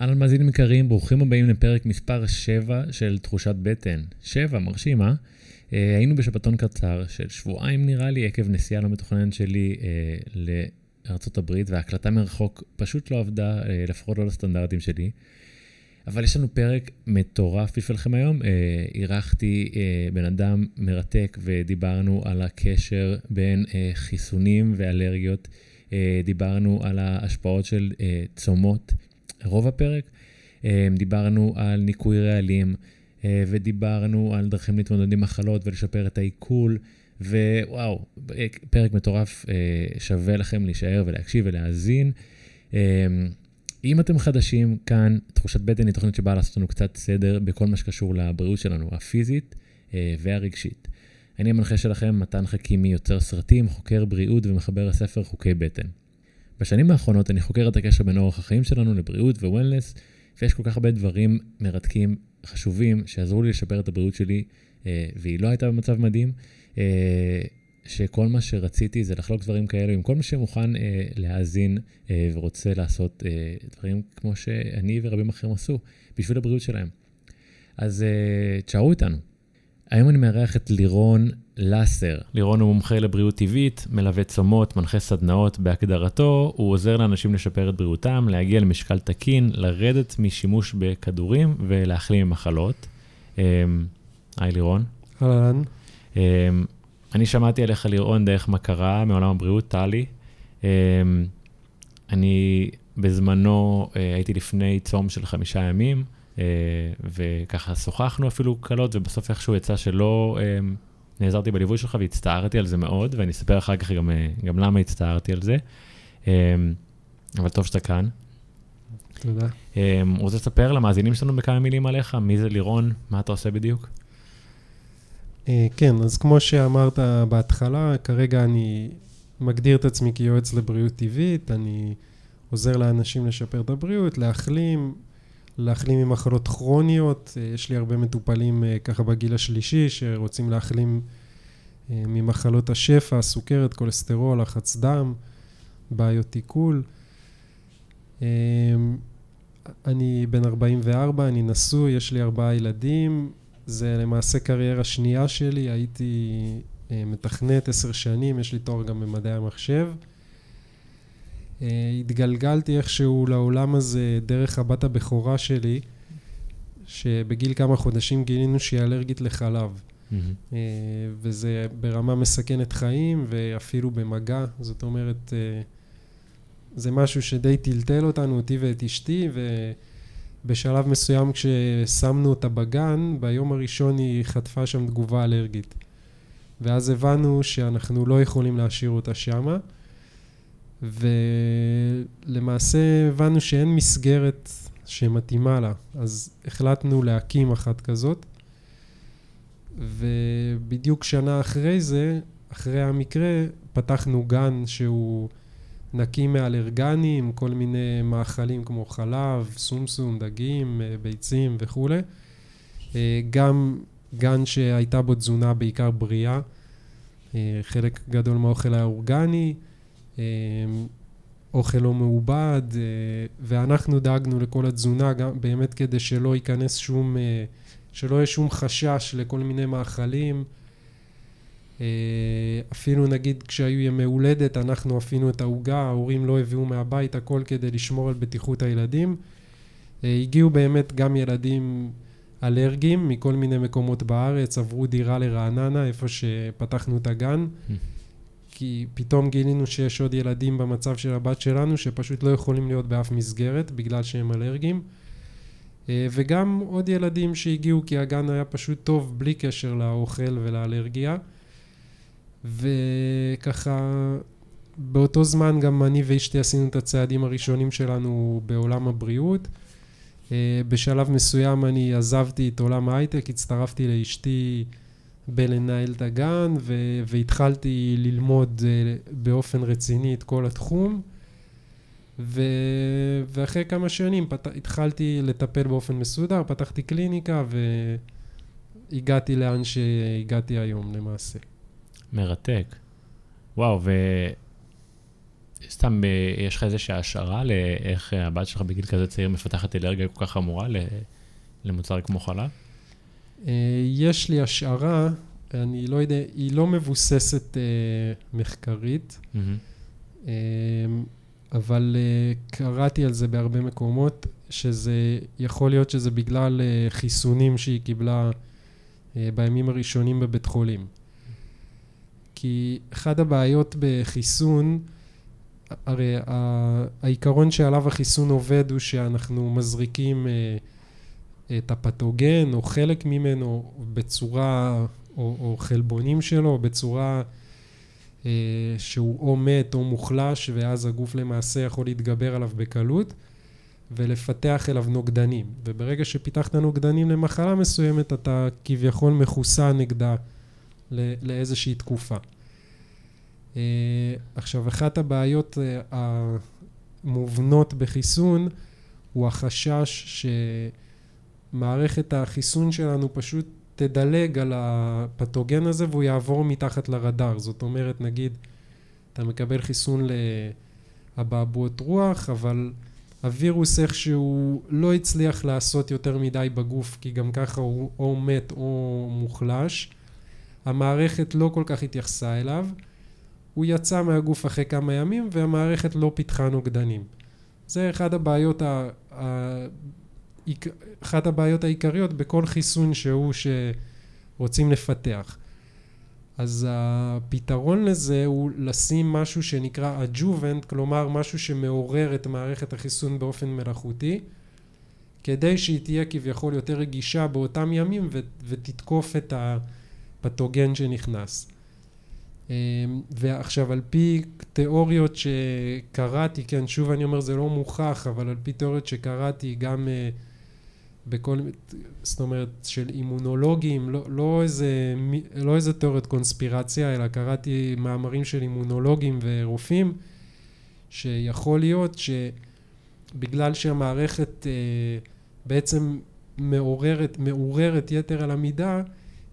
אהלן מאזינים יקרים, ברוכים הבאים לפרק מספר 7 של תחושת בטן. 7, מרשים, אה? אה? היינו בשבתון קצר של שבועיים נראה לי, עקב נסיעה לא מתוכננת שלי אה, הברית, וההקלטה מרחוק פשוט לא עבדה, אה, לפחות לא לסטנדרטים שלי. אבל יש לנו פרק מטורף בשבילכם היום. אה, אירחתי אה, בן אדם מרתק ודיברנו על הקשר בין אה, חיסונים ואלרגיות. אה, דיברנו על ההשפעות של אה, צומות. רוב הפרק. אה, דיברנו על ניקוי רעלים, אה, ודיברנו על דרכים להתמודד עם מחלות ולשפר את העיכול, ווואו, פרק מטורף, אה, שווה לכם להישאר ולהקשיב ולהאזין. אם אתם חדשים, כאן תחושת בטן היא תוכנית שבאה לעשות לנו קצת סדר בכל מה שקשור לבריאות שלנו, הפיזית והרגשית. אני המנחה שלכם, מתן חכימי, יוצר סרטים, חוקר בריאות ומחבר הספר חוקי בטן. בשנים האחרונות אני חוקר את הקשר בין אורח החיים שלנו לבריאות ווולנס, ויש כל כך הרבה דברים מרתקים, חשובים, שעזרו לי לשפר את הבריאות שלי, אה, והיא לא הייתה במצב מדהים, אה, שכל מה שרציתי זה לחלוק דברים כאלו עם כל מי שמוכן אה, להאזין ורוצה לעשות דברים כמו שאני ורבים אחרים עשו, בשביל הבריאות שלהם. אז תשארו איתנו. היום אני מארח את לירון לסר. לירון הוא מומחה לבריאות טבעית, מלווה צומות, מנחה סדנאות. בהגדרתו, הוא עוזר לאנשים לשפר את בריאותם, להגיע למשקל תקין, לרדת משימוש בכדורים ולהחלים ממחלות. אמ, היי לירון. אהלן. אמ, אני שמעתי עליך לירון דרך מכרה מעולם הבריאות, טלי. אמ, אני בזמנו אה, הייתי לפני צום של חמישה ימים. אה, וככה שוחחנו אפילו קלות, ובסוף איכשהו יצא שלא אה, נעזרתי בליווי שלך והצטערתי על זה מאוד, ואני אספר אחר כך גם, אה, גם למה הצטערתי על זה. אבל טוב שאתה כאן. תודה. רוצה לספר למאזינים שלנו בכמה מילים עליך? מי זה לירון? מה אתה עושה בדיוק? כן, אז כמו שאמרת בהתחלה, כרגע אני מגדיר את עצמי כיועץ לבריאות טבעית, אני עוזר לאנשים לשפר את הבריאות, להחלים, להחלים ממחלות כרוניות. אה, יש לי הרבה מטופלים אה, ככה בגיל השלישי שרוצים להחלים אה, ממחלות השפע, סוכרת, כולסטרול, לחץ דם, בעיות עיכול. אני בן 44, אני נשוי, יש לי ארבעה ילדים. זה למעשה קריירה שנייה שלי, הייתי מתכנת עשר שנים, יש לי תואר גם במדעי המחשב. אה, התגלגלתי איכשהו לעולם הזה דרך הבת הבכורה שלי, שבגיל כמה חודשים גילינו שהיא אלרגית לחלב. Mm-hmm. וזה ברמה מסכנת חיים ואפילו במגע, זאת אומרת, אה, זה משהו שדי טלטל אותנו, אותי ואת אשתי, ובשלב מסוים כששמנו אותה בגן, ביום הראשון היא חטפה שם תגובה אלרגית. ואז הבנו שאנחנו לא יכולים להשאיר אותה שמה. ולמעשה הבנו שאין מסגרת שמתאימה לה, אז החלטנו להקים אחת כזאת. ובדיוק שנה אחרי זה, אחרי המקרה, פתחנו גן שהוא נקי מאלרגנים, כל מיני מאכלים כמו חלב, סומסום, דגים, ביצים וכולי. גם גן שהייתה בו תזונה בעיקר בריאה, חלק גדול מהאוכל היה אורגני. אמ, אוכל לא מעובד, אה, ואנחנו דאגנו לכל התזונה גם באמת כדי שלא ייכנס שום, אה, שלא יהיה שום חשש לכל מיני מאכלים. אה, אפילו נגיד כשהיו ימי הולדת, אנחנו אפינו את העוגה, ההורים לא הביאו מהבית, הכל כדי לשמור על בטיחות הילדים. הגיעו באמת גם ילדים אלרגיים מכל מיני מקומות בארץ, עברו דירה לרעננה, איפה שפתחנו את הגן. כי פתאום גילינו שיש עוד ילדים במצב של הבת שלנו שפשוט לא יכולים להיות באף מסגרת בגלל שהם אלרגיים. אה, וגם עוד ילדים שהגיעו כי הגן היה פשוט טוב בלי קשר לאוכל ולאלרגיה. וככה באותו זמן גם אני ואשתי עשינו את הצעדים הראשונים שלנו בעולם הבריאות. אה, בשלב מסוים אני עזבתי את עולם ההייטק, הצטרפתי לאשתי בלנהל את הגן, ו- והתחלתי ללמוד uh, באופן רציני את כל התחום. ו- ואחרי כמה שנים פת- התחלתי לטפל באופן מסודר, פתחתי קליניקה והגעתי לאן שהגעתי היום למעשה. מרתק. וואו, סתם, אה, יש לך איזושהי השערה לאיך הבת שלך בגיל כזה צעיר מפתחת אלרגיה כל כך חמורה למוצר כמו חלב? יש לי השערה, אני לא יודע, היא לא מבוססת מחקרית. Mm-hmm. אבל uh, קראתי על זה בהרבה מקומות, שזה יכול להיות שזה בגלל uh, חיסונים שהיא קיבלה uh, בימים הראשונים בבית חולים. כי אחת הבעיות בחיסון, הרי העיקרון שעליו החיסון עובד הוא שאנחנו מזריקים uh, את הפתוגן או חלק ממנו בצורה, או, או חלבונים שלו בצורה אה, שהוא או מת או מוחלש, ואז הגוף למעשה יכול להתגבר עליו בקלות, ולפתח אליו נוגדנים. וברגע שפיתחת נוגדנים למחלה מסוימת, אתה כביכול מחוסן נגדה לאיזושהי תקופה. אה, עכשיו, אחת הבעיות אה, המובנות בחיסון הוא החשש שמערכת החיסון שלנו פשוט תדלג על הפתוגן הזה והוא יעבור מתחת לרדאר. זאת אומרת, נגיד, אתה מקבל חיסון לאבעבועות רוח, אבל הווירוס איכשהו לא הצליח לעשות יותר מדי בגוף, כי גם ככה הוא או מת או מוחלש. המערכת לא כל כך התייחסה אליו. הוא יצא מהגוף אחרי כמה ימים והמערכת לא פיתחה נוגדנים. זה אחד הבעיות אחת הבעיות העיקריות בכל חיסון שהוא שרוצים לפתח. אז הפתרון לזה הוא לשים משהו שנקרא adjuvant, כלומר משהו שמעורר את מערכת החיסון באופן מלאכותי, כדי שהיא תהיה כביכול יותר רגישה באותם ימים ו- ותתקוף את הפתוגן שנכנס. אמ, ועכשיו על פי תיאוריות שקראתי, כן שוב אני אומר זה לא מוכח, אבל על פי תיאוריות שקראתי גם uh, בכל, זאת אומרת, של אימונולוגים, לא, לא, איזה, לא איזה תיאוריית קונספירציה, אלא קראתי מאמרים של אימונולוגים ורופאים, שיכול להיות שבגלל שהמערכת אה, בעצם מעוררת, מעוררת יתר על המידה,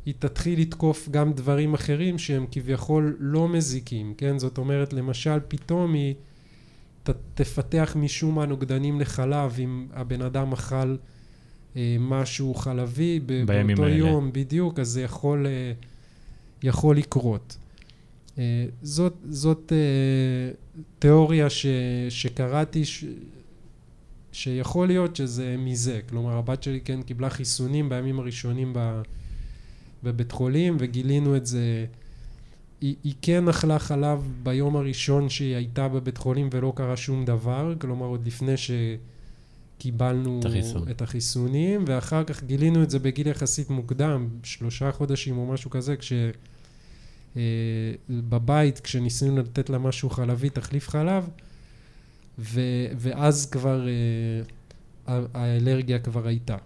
היא תתחיל לתקוף גם דברים אחרים שהם כביכול לא מזיקים, כן? זאת אומרת, למשל, פתאום היא ת, תפתח משום מה נוגדנים לחלב אם הבן אדם אכל משהו חלבי באותו האלה. יום, בדיוק, אז זה יכול, אה, יכול לקרות. אה, זאת, זאת תיאוריה ש, שקראתי, ש, שיכול להיות שזה מזה. כלומר, הבת שלי כן קיבלה חיסונים בימים הראשונים בבית חולים, וגילינו את זה. היא, היא כן אכלה חלב ביום הראשון שהיא הייתה בבית חולים ולא קרה שום דבר, כלומר עוד לפני ש... קיבלנו את, החיסון. את החיסונים, ואחר כך גילינו את זה בגיל יחסית מוקדם, שלושה חודשים או משהו כזה, כש... אה, בבית, כשניסינו לתת לה משהו חלבי, תחליף חלב, ו, ואז כבר אה, האלרגיה כבר הייתה.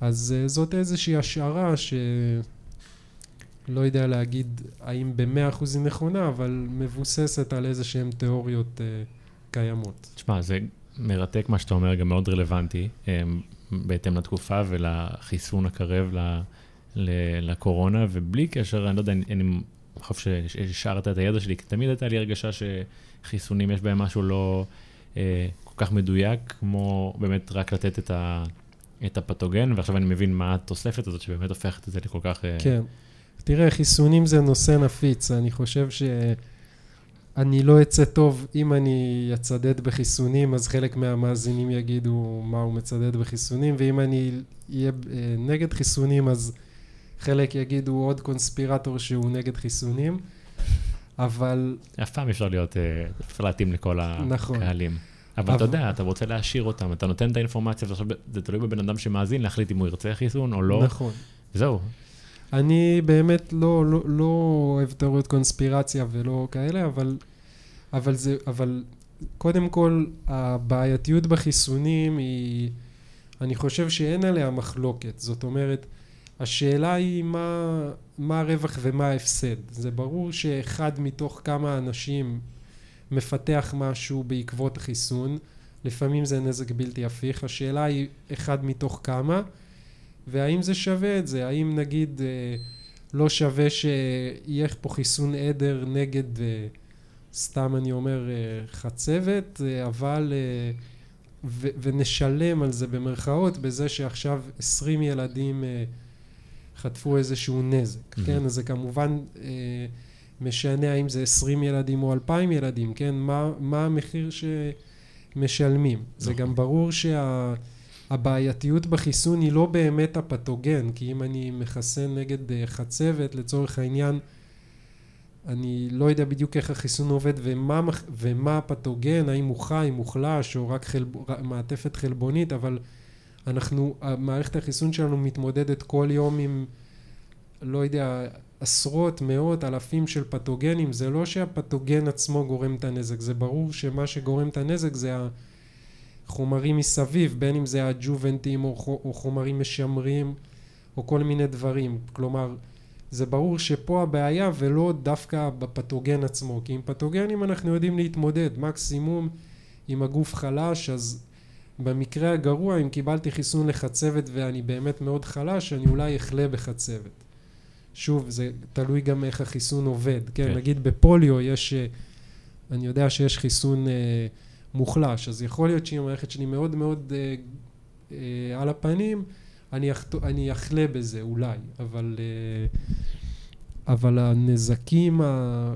אז אה, זאת איזושהי השערה שלא יודע להגיד האם במאה אחוז היא נכונה, אבל מבוססת על איזה שהן תיאוריות קיימות. תשמע, זה מרתק מה שאתה אומר, גם מאוד רלוונטי, אמ, בהתאם לתקופה ולחיסון הקרב לקורונה, ובלי קשר, אני לא יודע, אני חושב שהשארת את הידע שלי, כי תמיד הייתה לי הרגשה שחיסונים יש בהם משהו לא אה, כל כך מדויק, כמו באמת רק לתת את, ה, את הפתוגן, ועכשיו אני מבין מה התוספת הזאת שבאמת הופכת את זה לכל כך... אה... כן. תראה, חיסונים זה נושא נפיץ, אני חושב ש... אני לא אצא טוב אם אני אצדד בחיסונים, אז חלק מהמאזינים יגידו מה הוא מצדד בחיסונים, ואם אני אהיה אה, נגד חיסונים, אז חלק יגידו עוד קונספירטור שהוא נגד חיסונים, אבל... אף פעם אפשר להיות, אה, אפשר להתאים לכל נכון. הקהלים. אבל אתה יודע, אתה רוצה להשאיר אותם, אתה נותן את האינפורמציה, ועכשיו זה תלוי בבן אדם שמאזין להחליט אם הוא ירצה חיסון או לא. נכון. זהו. אני באמת לא, לא, לא אוהב תיאוריות קונספירציה ולא כאלה, אבל, אבל, זה, אבל קודם כל, הבעייתיות בחיסונים היא, אני חושב שאין עליה מחלוקת. זאת אומרת, השאלה היא מה, מה הרווח ומה ההפסד. זה ברור שאחד מתוך כמה אנשים מפתח משהו בעקבות החיסון, לפעמים זה נזק בלתי הפיך, השאלה היא אחד מתוך כמה. והאם זה שווה את זה? האם נגיד אה, לא שווה שיהיה פה חיסון עדר נגד, אה, סתם אני אומר חצבת, אבל... ו- ונשלם על זה במרכאות בזה שעכשיו 20 ילדים חטפו איזשהו נזק, mm-hmm. כן? אז זה כמובן משנה האם זה 20 ילדים או 2,000 ילדים, כן? מה, מה המחיר שמשלמים. נכון. זה גם ברור שה, בחיסון היא לא באמת הפתוגן, כי אם אני מחסן נגד אה, חצבת, לצורך העניין, אני לא יודע בדיוק איך החיסון עובד ומה, ומה הפתוגן, האם הוא חי, מוחלש, או רק חלב, מעטפת חלבונית, אבל אנחנו, מערכת החיסון שלנו מתמודדת כל יום עם, לא יודע, עשרות, מאות, אלפים של פתוגנים, זה לא שהפתוגן עצמו גורם את הנזק, זה ברור שמה שגורם את הנזק זה החומרים מסביב, בין אם זה הג'ובנטים או, או חומרים משמרים או כל מיני דברים, כלומר זה ברור שפה הבעיה ולא דווקא בפתוגן עצמו, כי עם פתוגנים אנחנו יודעים להתמודד, מקסימום אם הגוף חלש אז במקרה הגרוע אם קיבלתי חיסון לחצבת ואני באמת מאוד חלש אני אולי אחלה בחצבת שוב, זה תלוי גם איך החיסון עובד. כן, כן. נגיד בפוליו יש, אה, אני יודע שיש חיסון אה, מוחלש, אז יכול להיות שאם המערכת שלי מאוד מאוד אה, אה, על הפנים, אני, אחת, אני אחלה בזה אולי, אבל, אה, אבל הנזקים, ה,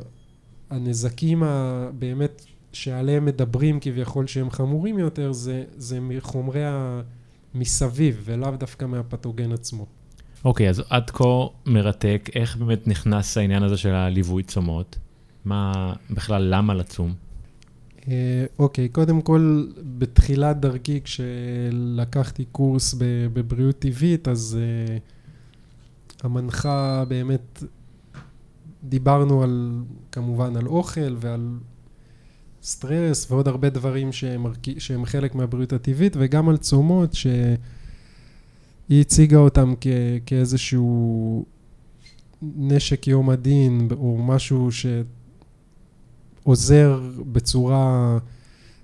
הנזקים ה, באמת שעליהם מדברים כביכול שהם חמורים יותר, זה, זה מחומרי המסביב ולאו דווקא מהפתוגן עצמו. אוקיי, אז עד כה מרתק, איך באמת נכנס העניין הזה של הליווי צומות? מה, בכלל, למה לצום? אה, אוקיי, קודם כל, בתחילת דרכי, כשלקחתי קורס בבריאות טבעית, אז uh, המנחה באמת, דיברנו על, כמובן, על אוכל ועל סטרס ועוד הרבה דברים שהם, שהם חלק מהבריאות הטבעית, וגם על צומות, ש... היא הציגה אותם כ, כאיזשהו נשק יום הדין, או משהו שעוזר בצורה,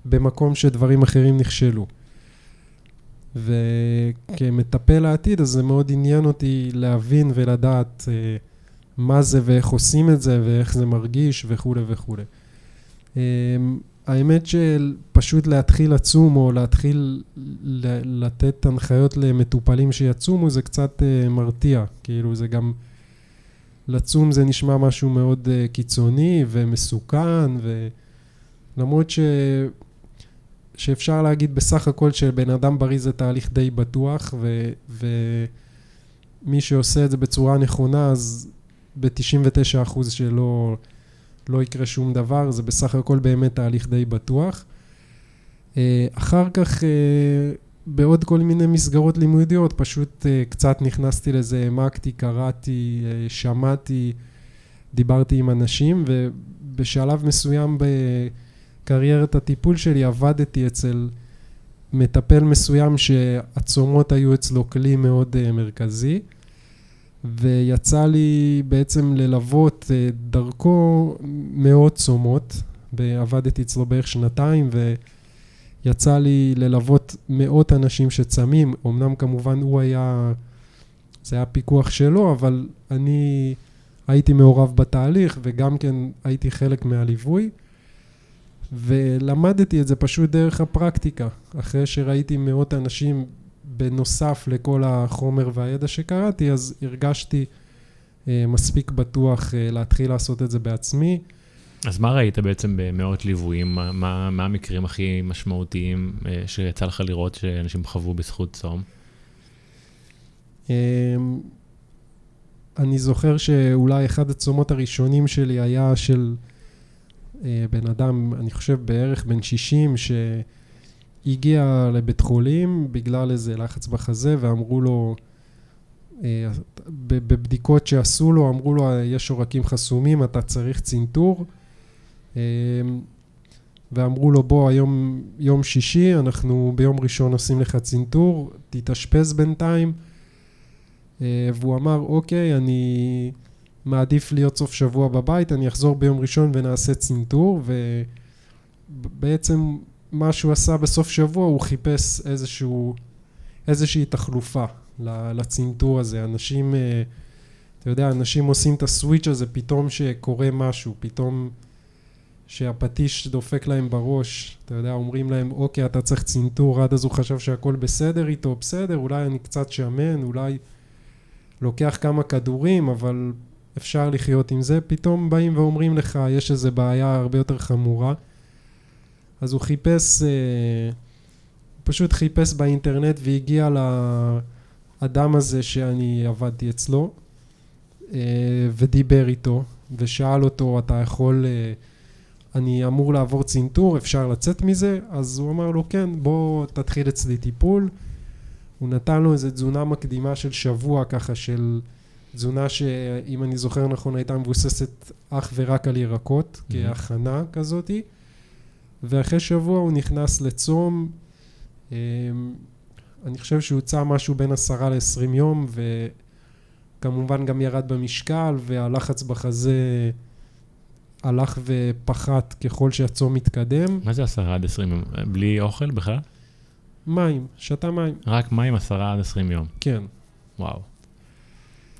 במקום שדברים אחרים נכשלו. וכמטפל לעתיד, אז זה מאוד עניין אותי להבין ולדעת אה, מה זה ואיך עושים את זה ואיך זה מרגיש וכולי וכולי. אה, האמת שפשוט להתחיל לצום או להתחיל לתת הנחיות למטופלים שיצומו זה קצת uh, מרתיע, כאילו זה גם, לצום זה נשמע משהו מאוד uh, קיצוני ומסוכן ולמרות ש... שאפשר להגיד בסך הכל שבן אדם בריא זה תהליך די בטוח ו... ומי שעושה את זה בצורה נכונה אז ב-99% שלא לא יקרה שום דבר, זה בסך הכל באמת תהליך די בטוח. אה, אחר כך, אה, בעוד כל מיני מסגרות לימודיות, פשוט אה, קצת נכנסתי לזה, העמקתי, קראתי, שמעתי, דיברתי עם אנשים, ובשלב מסוים בקריירת הטיפול שלי עבדתי אצל מטפל מסוים שהצומות היו אצלו כלי מאוד מרכזי. ויצא לי בעצם ללוות אה, דרכו מאות צומות, ועבדתי אצלו בערך שנתיים, ויצא לי ללוות מאות אנשים שצמים, אמנם כמובן הוא היה, זה היה פיקוח שלו, אבל אני הייתי מעורב בתהליך, וגם כן הייתי חלק מהליווי. ולמדתי את זה פשוט דרך הפרקטיקה. אחרי שראיתי מאות אנשים בנוסף לכל החומר והידע שקראתי, אז הרגשתי אה, מספיק בטוח אה, להתחיל לעשות את זה בעצמי. אז מה ראית בעצם במאות ליוויים? מה, מה, המקרים הכי משמעותיים אה, שיצא לך לראות שאנשים חוו בזכות צום? אה, אני זוכר שאולי אחד הצומות הראשונים שלי היה של אה, בן אדם, אני חושב בערך בן 60, ש... הגיע לבית חולים בגלל איזה לחץ בחזה ואמרו לו, אה, בבדיקות שעשו לו, אמרו לו, יש עורקים חסומים, אתה צריך צנתור. אה, ואמרו לו, בוא, היום יום שישי, אנחנו ביום ראשון עושים לך צנתור, תתאשפז בינתיים. אה, והוא אמר, אוקיי, אני מעדיף להיות סוף שבוע בבית, אני אחזור ביום ראשון ונעשה צנתור, ובעצם מה שהוא עשה בסוף שבוע, הוא חיפש איזשהו, איזושהי תחלופה לצנתור הזה. אנשים, אה, אתה יודע, אנשים עושים את הסוויץ' הזה פתאום שקורה משהו, פתאום שהפטיש דופק להם בראש, אתה יודע, אומרים להם, אוקיי, אתה צריך צנתור, עד אז הוא חשב שהכל בסדר איתו, בסדר, אולי אני קצת שמן, אולי לוקח כמה כדורים, אבל אפשר לחיות עם זה, פתאום באים ואומרים לך, יש איזו בעיה הרבה יותר חמורה. אז הוא חיפש, אה, פשוט חיפש באינטרנט והגיע לאדם הזה שאני עבדתי אצלו, אה, ודיבר איתו, ושאל אותו, אתה יכול, אה, אני אמור לעבור צנתור, אפשר לצאת מזה? אז הוא אמר לו, כן, בוא תתחיל אצלי טיפול. הוא נתן לו איזו תזונה מקדימה של שבוע ככה של תזונה שאם אני זוכר נכון הייתה מבוססת אך ורק על ירקות mm-hmm. כהכנה כזאתי ואחרי שבוע הוא נכנס לצום אמ, אני חושב שהוא צם משהו בין עשרה לעשרים יום וכמובן גם ירד במשקל והלחץ בחזה הלך ופחת ככל שהצום מתקדם. מה זה עשרה עד עשרים יום? בלי אוכל בכלל? מים, שתה מים. רק מים עשרה עד עשרים יום. כן. וואו.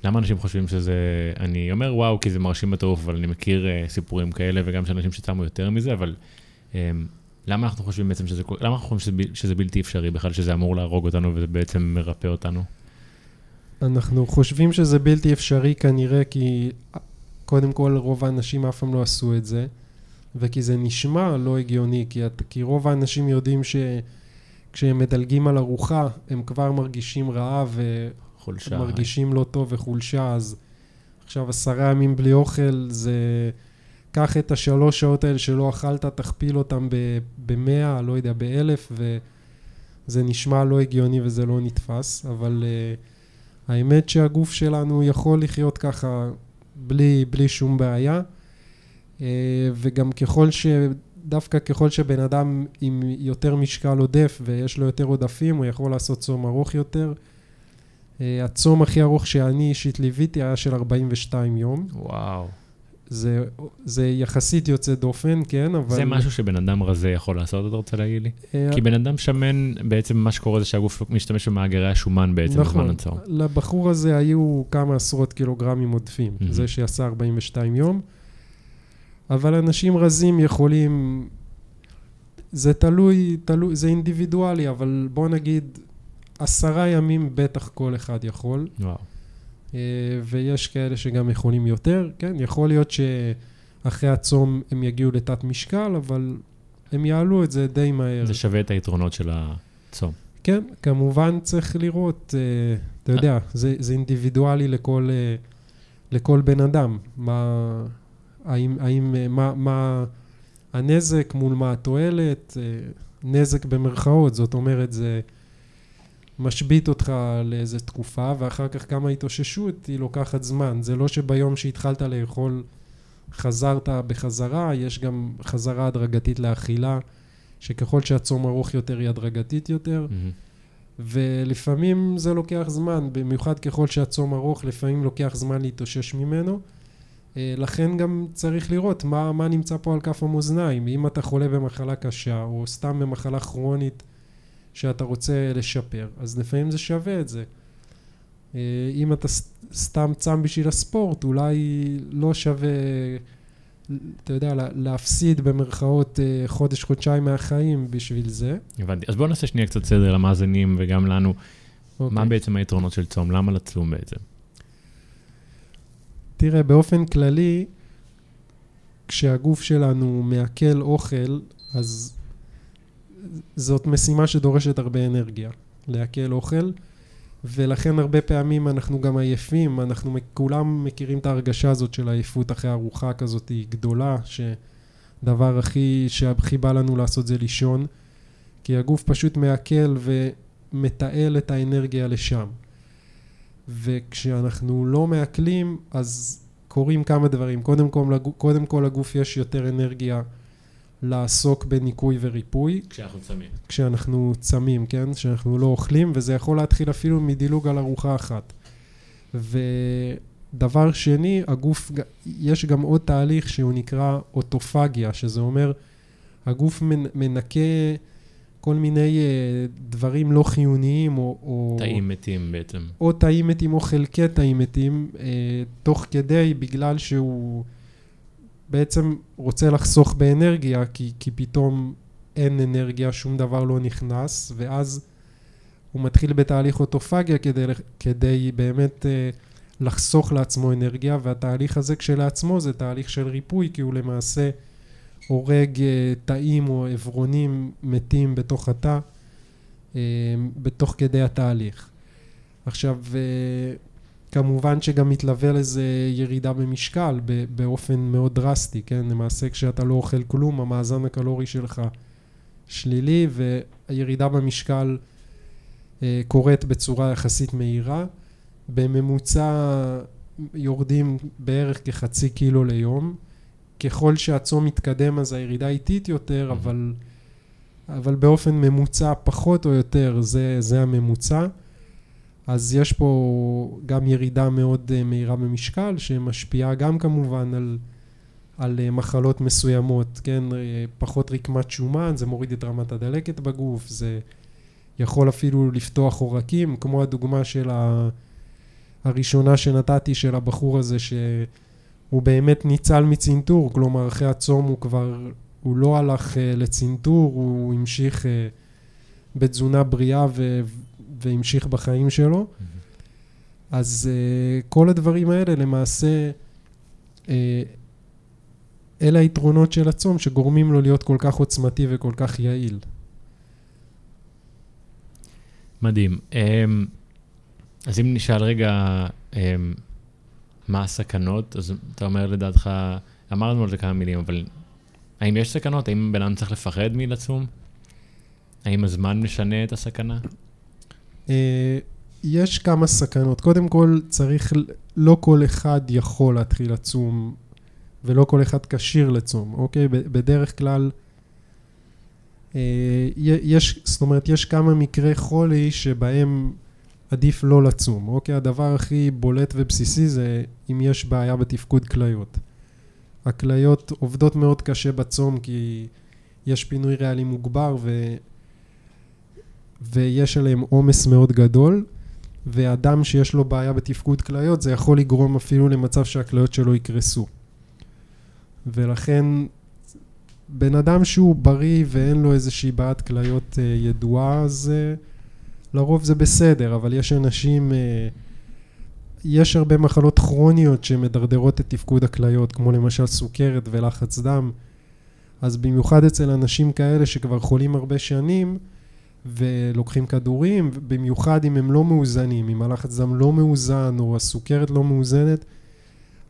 למה אנשים חושבים שזה, אני אומר וואו כי זה מרשים בטירוף, אבל אני מכיר uh, סיפורים כאלה וגם של אנשים שצמו יותר מזה, אבל um, למה אנחנו חושבים בעצם שזה, למה אנחנו חושבים שזה, שזה בלתי אפשרי בכלל, שזה אמור להרוג אותנו וזה בעצם מרפא אותנו? אנחנו חושבים שזה בלתי אפשרי כנראה כי קודם כל רוב האנשים אף פעם לא עשו את זה, וכי זה נשמע לא הגיוני, כי, כי רוב האנשים יודעים ש... כשהם מדלגים על ארוחה, הם כבר מרגישים רעב ומרגישים לא טוב וחולשה, אז עכשיו עשרה ימים בלי אוכל זה... קח את השלוש שעות האלה שלא אכלת, תכפיל אותם במאה, לא יודע, באלף, וזה נשמע לא הגיוני וזה לא נתפס, אבל uh, האמת שהגוף שלנו יכול לחיות ככה בלי, בלי שום בעיה, uh, וגם ככל ש... דווקא ככל שבן אדם עם יותר משקל עודף ויש לו יותר עודפים, הוא יכול לעשות צום ארוך יותר. אה, הצום הכי ארוך שאני אישית ליוויתי היה של 42 יום. וואו. זה, זה יחסית יוצא דופן, כן, אבל... זה משהו שבן אדם רזה יכול לעשות, אתה רוצה להגיד לי? אה, כי בן אדם שמן, בעצם מה שקורה זה שהגוף משתמש במאגרי השומן בעצם נכון, בזמן הצום. נכון, לבחור הזה היו כמה עשרות קילוגרמים עודפים, mm-hmm. זה שעשה 42 יום. אבל אנשים רזים יכולים... זה תלוי, תלוי, זה אינדיבידואלי, אבל בוא נגיד עשרה ימים בטח כל אחד יכול. וואו. אה, ויש כאלה שגם יכולים יותר, כן? יכול להיות שאחרי הצום הם יגיעו לתת משקל, אבל הם יעלו את זה די מהר. זה שווה את היתרונות של הצום. כן, כמובן צריך לראות, אה, אתה יודע, זה, זה אינדיבידואלי לכל, אה, לכל בן אדם, מה, האם, האם, מה, מה הנזק מול מה התועלת, נזק במרכאות, זאת אומרת זה משבית אותך לאיזה תקופה ואחר כך כמה התאוששות היא לוקחת זמן, זה לא שביום שהתחלת לאכול חזרת בחזרה, יש גם חזרה הדרגתית לאכילה, שככל שהצום ארוך יותר היא הדרגתית יותר. Mm-hmm. ולפעמים זה לוקח זמן, במיוחד ככל שהצום ארוך, לפעמים לוקח זמן להתאושש ממנו. אה, לכן גם צריך לראות מה, מה נמצא פה על כף המאזניים. אם אתה חולה במחלה קשה, או סתם במחלה כרונית שאתה רוצה לשפר, אז לפעמים זה שווה את זה. אה, אם אתה סתם צם בשביל הספורט, אולי לא שווה, אתה יודע, להפסיד במרכאות אה, חודש-חודשיים מהחיים בשביל זה. הבנתי. אז בואו נעשה שנייה קצת סדר למאזינים וגם לנו. Okay. מה אוקיי. בעצם היתרונות של צום? למה לצום בעצם? תראה, באופן כללי, כשהגוף שלנו מעכל אוכל, אז זאת משימה שדורשת הרבה אנרגיה, לעכל אוכל, ולכן הרבה פעמים אנחנו גם עייפים, אנחנו כולם מכירים את ההרגשה הזאת של עייפות אחרי ארוחה כזאת היא גדולה, שדבר הכי, שהכי בא לנו לעשות זה לישון, כי הגוף פשוט מעכל ומתעל את האנרגיה לשם. וכשאנחנו לא מעכלים, אז קורים כמה דברים. קודם כל, קודם כל לגוף יש יותר אנרגיה לעסוק בניקוי וריפוי. כשאנחנו צמים. כשאנחנו צמים, כן? כשאנחנו לא אוכלים, וזה יכול להתחיל אפילו מדילוג על ארוחה אחת. ודבר שני, הגוף, יש גם עוד תהליך שהוא נקרא אוטופגיה, שזה אומר, הגוף מנקה כל מיני uh, דברים לא חיוניים, או... או תאים מתים בעצם. או תאים מתים או חלקי תאים מתים, uh, תוך כדי, בגלל שהוא... בעצם רוצה לחסוך באנרגיה, כי, כי פתאום אין אנרגיה, שום דבר לא נכנס, ואז הוא מתחיל בתהליך אוטופגיה כדי, כדי באמת אה, לחסוך לעצמו אנרגיה, והתהליך הזה כשלעצמו זה תהליך של ריפוי, כי הוא למעשה הורג אה, תאים או עברונים מתים בתוך התא, אה, בתוך כדי התהליך. עכשיו, אה, כמובן שגם מתלווה לזה ירידה במשקל באופן מאוד דרסטי, כן? למעשה כשאתה לא אוכל כלום, המאזן הקלורי שלך שלילי, והירידה במשקל אה, קורית בצורה יחסית מהירה. בממוצע יורדים בערך כחצי קילו ליום. ככל שהצום מתקדם אז הירידה איטית יותר. אבל, אבל באופן ממוצע פחות או יותר זה, זה הממוצע. אז יש פה גם ירידה מאוד אה, מהירה במשקל, שמשפיעה גם כמובן על, על אה, מחלות מסוימות, כן? פחות רקמת שומן, זה מוריד את רמת הדלקת בגוף, זה יכול אפילו לפתוח עורקים, כמו הדוגמה של ה... הראשונה שנתתי של הבחור הזה, שהוא באמת ניצל מצנתור, כלומר אחרי הצום הוא כבר, הוא לא הלך לצנתור, הוא המשיך בתזונה בריאה ו... והמשיך בחיים שלו. אז uh, כל הדברים האלה למעשה, uh, אלה היתרונות של הצום שגורמים לו להיות כל כך עוצמתי וכל כך יעיל. מדהים. אמ, אז אם נשאל רגע אמ, מה הסכנות, אז אתה אומר לדעתך, אמרנו על זה כמה מילים, אבל האם יש סכנות? האם בן אדם צריך לפחד מלצום? האם הזמן משנה את הסכנה? אה, יש כמה סכנות. קודם כל, צריך, לא כל אחד יכול להתחיל לצום, ולא כל אחד כשיר לצום, אוקיי? בדרך כלל, אה, יש, זאת אומרת, יש כמה מקרי חולי שבהם עדיף לא לצום, אוקיי? הדבר הכי בולט ובסיסי זה אם יש בעיה בתפקוד כליות. הכליות עובדות מאוד קשה בצום כי יש פינוי ריאלי מוגבר ו... ויש עליהם עומס מאוד גדול, ואדם שיש לו בעיה בתפקוד כליות זה יכול לגרום אפילו למצב שהכליות שלו יקרסו. ולכן בן אדם שהוא בריא ואין לו איזושהי בעיית כליות אה, ידועה, אז אה, לרוב זה בסדר, אבל יש אנשים, אה, יש הרבה מחלות כרוניות שמדרדרות את תפקוד הכליות, כמו למשל סוכרת ולחץ דם, אז במיוחד אצל אנשים כאלה שכבר חולים הרבה שנים ולוקחים כדורים, במיוחד אם הם לא מאוזנים, אם הלחץ דם לא מאוזן או הסוכרת לא מאוזנת,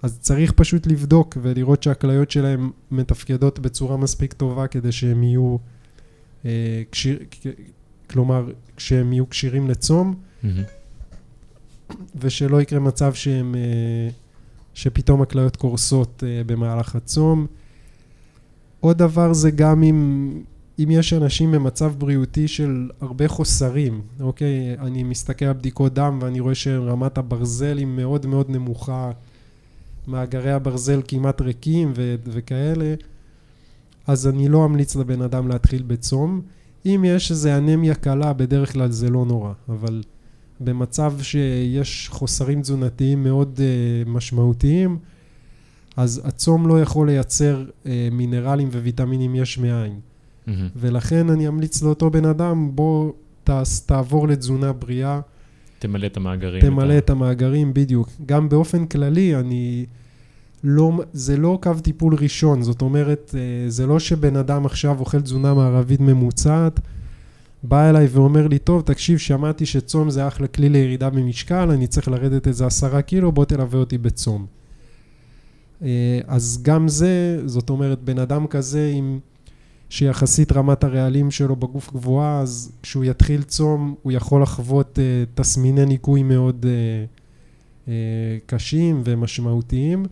אז צריך פשוט לבדוק ולראות שהכליות שלהם מתפקדות בצורה מספיק טובה כדי שהם יהיו, אה, קשיר, כלומר, שהם יהיו כשירים לצום, mm-hmm. ושלא יקרה מצב שהם, אה, שפתאום הכליות קורסות אה, במהלך הצום. עוד דבר זה גם אם, אם יש אנשים במצב בריאותי של הרבה חוסרים, אוקיי? אני מסתכל על בדיקות דם ואני רואה שרמת הברזל היא מאוד מאוד נמוכה. מאגרי הברזל כמעט ריקים ו- וכאלה, אז אני לא אמליץ לבן אדם להתחיל בצום. אם יש איזה אנמיה קלה, בדרך כלל זה לא נורא, אבל במצב שיש חוסרים תזונתיים מאוד uh, משמעותיים, אז הצום לא יכול לייצר uh, מינרלים וויטמינים יש מאין. Mm-hmm. ולכן אני אמליץ לאותו בן אדם, בוא תעש, תעבור לתזונה בריאה. תמלא את המאגרים. תמלא את המאגרים, בדיוק. גם באופן כללי, אני... לא, זה לא קו טיפול ראשון, זאת אומרת, אה, זה לא שבן אדם עכשיו אוכל תזונה מערבית ממוצעת, בא אליי ואומר לי, טוב, תקשיב, שמעתי שצום זה אחלה כלי לירידה במשקל, אני צריך לרדת איזה עשרה קילו, בוא תלווה אותי בצום. אה, אז גם זה, זאת אומרת, בן אדם כזה עם... שיחסית רמת הרעלים שלו בגוף גבוהה, אז כשהוא יתחיל צום הוא יכול לחוות uh, תסמיני ניקוי מאוד uh, uh, קשים ומשמעותיים,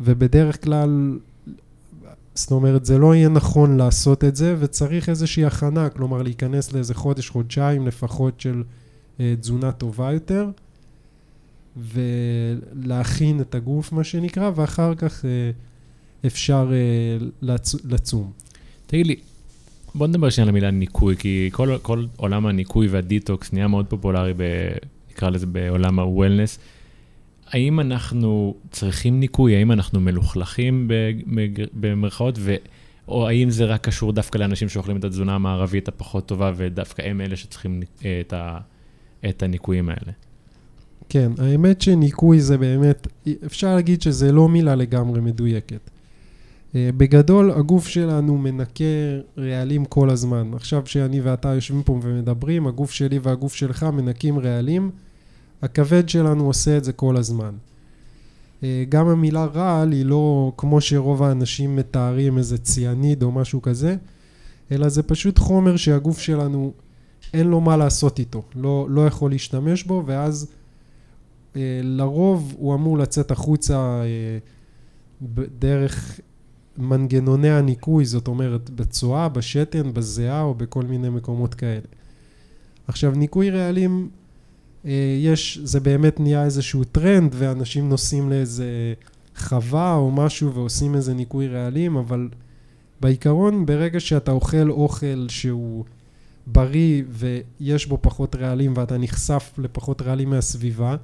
ובדרך כלל, זאת אומרת, זה לא יהיה נכון לעשות את זה, וצריך איזושהי הכנה, כלומר להיכנס לאיזה חודש, חודשיים לפחות של uh, תזונה טובה יותר, ולהכין את הגוף, מה שנקרא, ואחר כך uh, אפשר uh, לצ... לצום. תגיד לי, בוא נדבר שנייה על המילה ניקוי, כי כל, כל עולם הניקוי והדיטוקס נהיה מאוד פופולרי, ב, נקרא לזה בעולם הוולנס. האם אנחנו צריכים ניקוי? האם אנחנו מלוכלכים במרכאות? ו... או האם זה רק קשור דווקא לאנשים שאוכלים את התזונה המערבית הפחות טובה, ודווקא הם אלה שצריכים אה, את, ה... את הניקויים האלה? כן, האמת שניקוי זה באמת, אפשר להגיד שזה לא מילה לגמרי מדויקת. אה, בגדול, הגוף שלנו מנקה רעלים כל הזמן. עכשיו שאני ואתה יושבים פה ומדברים, הגוף שלי והגוף שלך מנקים רעלים. הכבד שלנו עושה את זה כל הזמן. אה, גם המילה רעל היא לא כמו שרוב האנשים מתארים איזה ציאניד או משהו כזה, אלא זה פשוט חומר שהגוף שלנו אין לו מה לעשות איתו, לא, לא יכול להשתמש בו, ואז אה, לרוב הוא אמור לצאת החוצה דרך מנגנוני הניקוי, זאת אומרת בצואה, בשתן, בזיעה או בכל מיני מקומות כאלה. עכשיו ניקוי רעלים, אה, יש, זה באמת נהיה איזשהו טרנד ואנשים נוסעים לאיזה חווה או משהו ועושים איזה ניקוי רעלים, אבל בעיקרון ברגע שאתה אוכל אוכל שהוא בריא ויש בו פחות רעלים ואתה נחשף לפחות רעלים מהסביבה,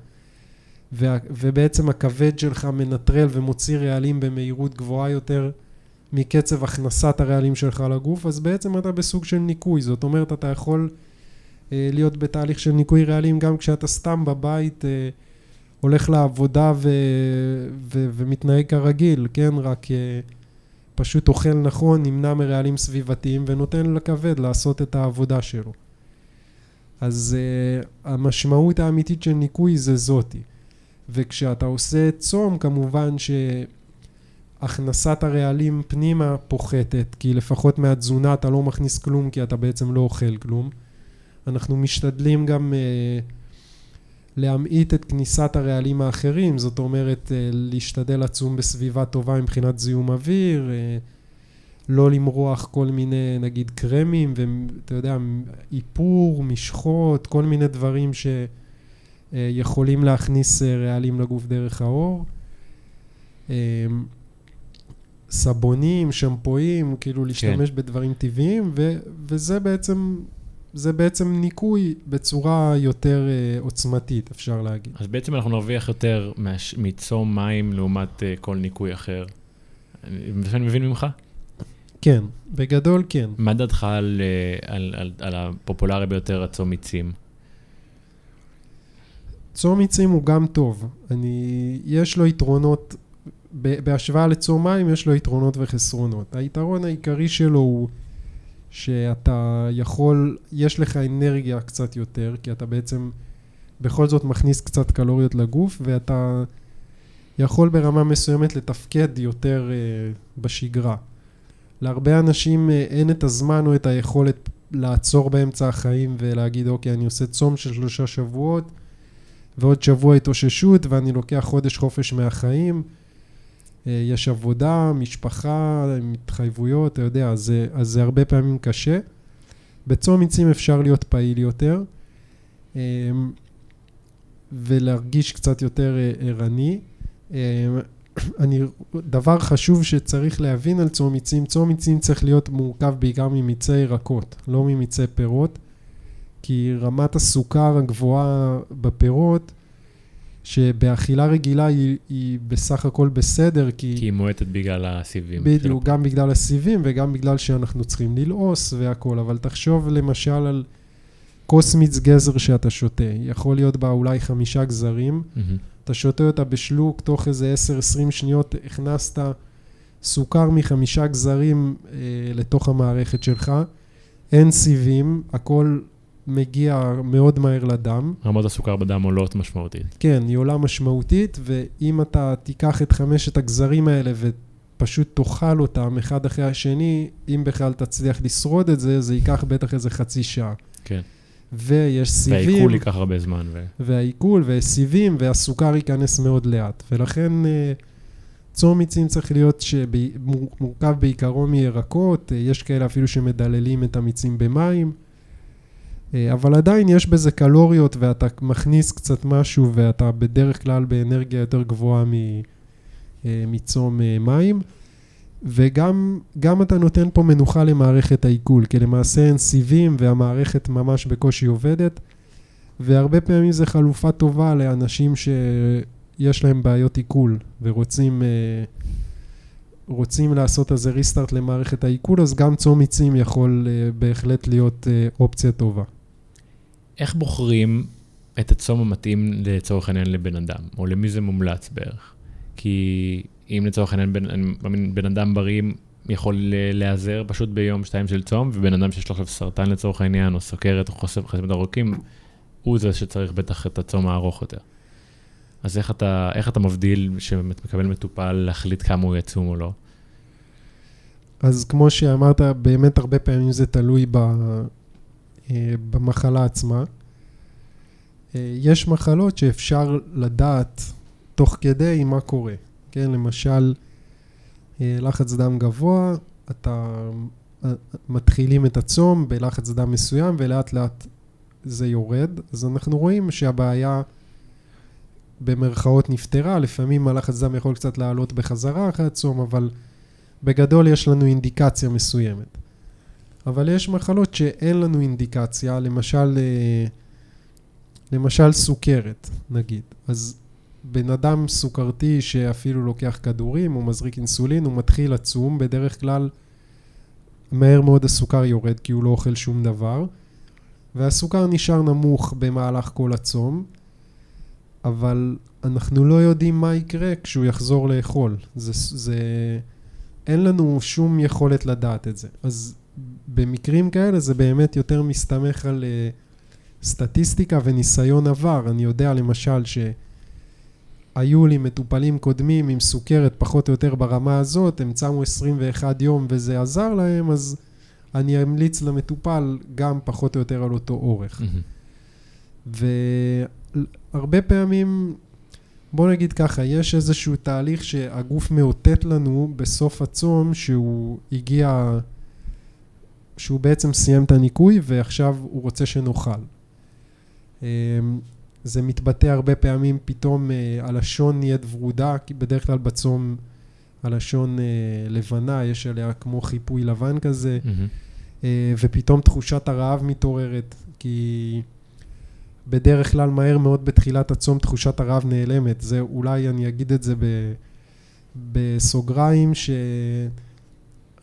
ובעצם הכבד שלך מנטרל ומוציא רעלים במהירות גבוהה יותר מקצב הכנסת הרעלים שלך לגוף, אז בעצם אתה בסוג של ניקוי. זאת אומרת, אתה יכול אה, להיות בתהליך של ניקוי רעלים גם כשאתה סתם בבית אה, הולך לעבודה ו, ו, ומתנהג כרגיל, כן? רק אה, פשוט אוכל נכון, נמנע מרעלים סביבתיים ונותן לכבד לעשות את העבודה שלו. אז uh, המשמעות האמיתית של ניקוי זה זאתי. וכשאתה עושה צום, כמובן שהכנסת הרעלים פנימה פוחתת, כי לפחות מהתזונה אתה לא מכניס כלום, כי אתה בעצם לא אוכל כלום. אנחנו משתדלים גם uh, להמעיט את כניסת הרעלים האחרים, זאת אומרת, uh, להשתדל לצום בסביבה טובה מבחינת זיהום אוויר, uh, לא למרוח כל מיני, נגיד, קרמים, ואתה יודע, איפור, משחות, כל מיני דברים ש... אה, יכולים להכניס אה, רעלים לגוף דרך העור. אה, סבונים, שמפואים, כאילו כן. להשתמש כן. בדברים טבעיים, ו, וזה בעצם, זה בעצם ניקוי בצורה יותר uh, עוצמתית, אפשר להגיד. אז בעצם אנחנו נרוויח יותר מש, מצום מים לעומת uh, כל ניקוי אחר. זה שאני מבין ממך? כן, בגדול כן. מה דעתך על, על, על, על הפופולרי ביותר, הצום מיצים? צום עצים הוא גם טוב. אני, יש לו יתרונות, בהשוואה לצום מים יש לו יתרונות וחסרונות. היתרון העיקרי שלו הוא שאתה יכול, יש לך אנרגיה קצת יותר, כי אתה בעצם בכל זאת מכניס קצת קלוריות לגוף, ואתה יכול ברמה מסוימת לתפקד יותר uh, בשגרה. להרבה אנשים uh, אין את הזמן או את היכולת לעצור באמצע החיים ולהגיד, אוקיי, אני עושה צום של שלושה שבועות, ועוד שבוע התאוששות ואני לוקח חודש חופש מהחיים. אה, יש עבודה, משפחה, התחייבויות, אתה יודע, אז, אז זה הרבה פעמים קשה. בצום עצים אפשר להיות פעיל יותר אה, ולהרגיש קצת יותר אה, ערני. אני, דבר חשוב שצריך להבין על צום עצים, צום עצים צריך להיות מורכב בעיקר ממיצי ירקות, לא ממיצי פירות. כי רמת הסוכר הגבוהה בפירות, שבאכילה רגילה היא, היא בסך הכל בסדר, כי... כי היא מועטת בגלל הסיבים. בדיוק, גם בגלל הסיבים וגם בגלל שאנחנו צריכים ללעוס והכול, אבל תחשוב למשל על כוס מיץ גזר שאתה שותה, יכול להיות בה אולי חמישה גזרים, mm-hmm. אתה שותה אותה בשלוק, תוך איזה 10-20 שניות הכנסת סוכר מחמישה גזרים אה, לתוך המערכת שלך, אין סיבים, הכל מגיע מאוד מהר לדם. רמות הסוכר בדם עולות משמעותית. כן, היא עולה משמעותית, ואם אתה תיקח את חמשת הגזרים האלה ופשוט תאכל אותם אחד אחרי השני, אם בכלל תצליח לשרוד את זה, זה ייקח בטח איזה חצי שעה. כן. ויש סיבים. והעיכול ייקח הרבה זמן. ו... והעיכול, וסיבים, והסוכר ייכנס מאוד לאט. ולכן אה, צום מיצים צריך להיות שמורכב בעיקרו מירקות, אה, יש כאלה אפילו שמדללים את המיצים במים. אה, אבל עדיין יש בזה קלוריות ואתה מכניס קצת משהו ואתה בדרך כלל באנרגיה יותר גבוהה אה, מצום אה, מים. וגם אתה נותן פה מנוחה למערכת העיכול, כי למעשה אין סיבים והמערכת ממש בקושי עובדת, והרבה פעמים זו חלופה טובה לאנשים ש... יש להם בעיות עיכול ורוצים רוצים לעשות איזה ריסטארט למערכת העיכול, אז גם צום עצים יכול בהחלט להיות אופציה טובה. איך בוחרים את הצום המתאים לצורך העניין לבן אדם, או למי זה מומלץ בערך? כי אם לצורך העניין בן, מאמין, בן אדם בריא יכול להיעזר פשוט ביום שתיים של צום, ובן אדם שיש לו עכשיו סרטן לצורך העניין, או סוכרת, או חוסר חסמת ארוכים, הוא זה שצריך בטח את הצום הארוך יותר. אז איך אתה, איך אתה מבדיל שמקבל מטופל להחליט כמה הוא יצום או לא? אז כמו שאמרת, באמת הרבה פעמים זה תלוי ב, במחלה עצמה. אה, יש מחלות שאפשר לדעת תוך כדי מה קורה. כן, למשל, אה, לחץ דם גבוה, אתה מתחילים את הצום בלחץ דם מסוים ולאט לאט זה יורד, אז אנחנו רואים שהבעיה במרכאות נפתרה, לפעמים הלחץ דם יכול קצת לעלות בחזרה אחרי הצום, אבל בגדול יש לנו אינדיקציה מסוימת. אבל יש מחלות שאין לנו אינדיקציה, למשל, אה, למשל סוכרת, נגיד. אז בן אדם סוכרתי שאפילו לוקח כדורים, הוא מזריק אינסולין, הוא מתחיל לצום, בדרך כלל מהר מאוד הסוכר יורד כי הוא לא אוכל שום דבר, והסוכר נשאר נמוך במהלך כל הצום, אבל אנחנו לא יודעים מה יקרה כשהוא יחזור לאכול. זה, זה... אין לנו שום יכולת לדעת את זה. אז במקרים כאלה זה באמת יותר מסתמך על uh, סטטיסטיקה וניסיון עבר. אני יודע למשל שהיו לי מטופלים קודמים עם סוכרת פחות או יותר ברמה הזאת, הם צמו 21 יום וזה עזר להם, אז אני אמליץ למטופל גם פחות או יותר על אותו אורך. Mm-hmm. והרבה פעמים בוא נגיד ככה, יש איזשהו תהליך שהגוף מאותת לנו בסוף הצום שהוא הגיע, שהוא בעצם סיים את הניקוי ועכשיו הוא רוצה שנאכל. אמ, זה מתבטא הרבה פעמים, פתאום אה, הלשון נהיית ורודה, כי בדרך כלל בצום הלשון אה, לבנה, יש עליה כמו חיפוי לבן כזה, mm-hmm. ופתאום תחושת הרעב מתעוררת, כי... בדרך כלל מהר מאוד בתחילת הצום תחושת הרעב נעלמת. זה אולי אני אגיד את זה ב, בסוגריים,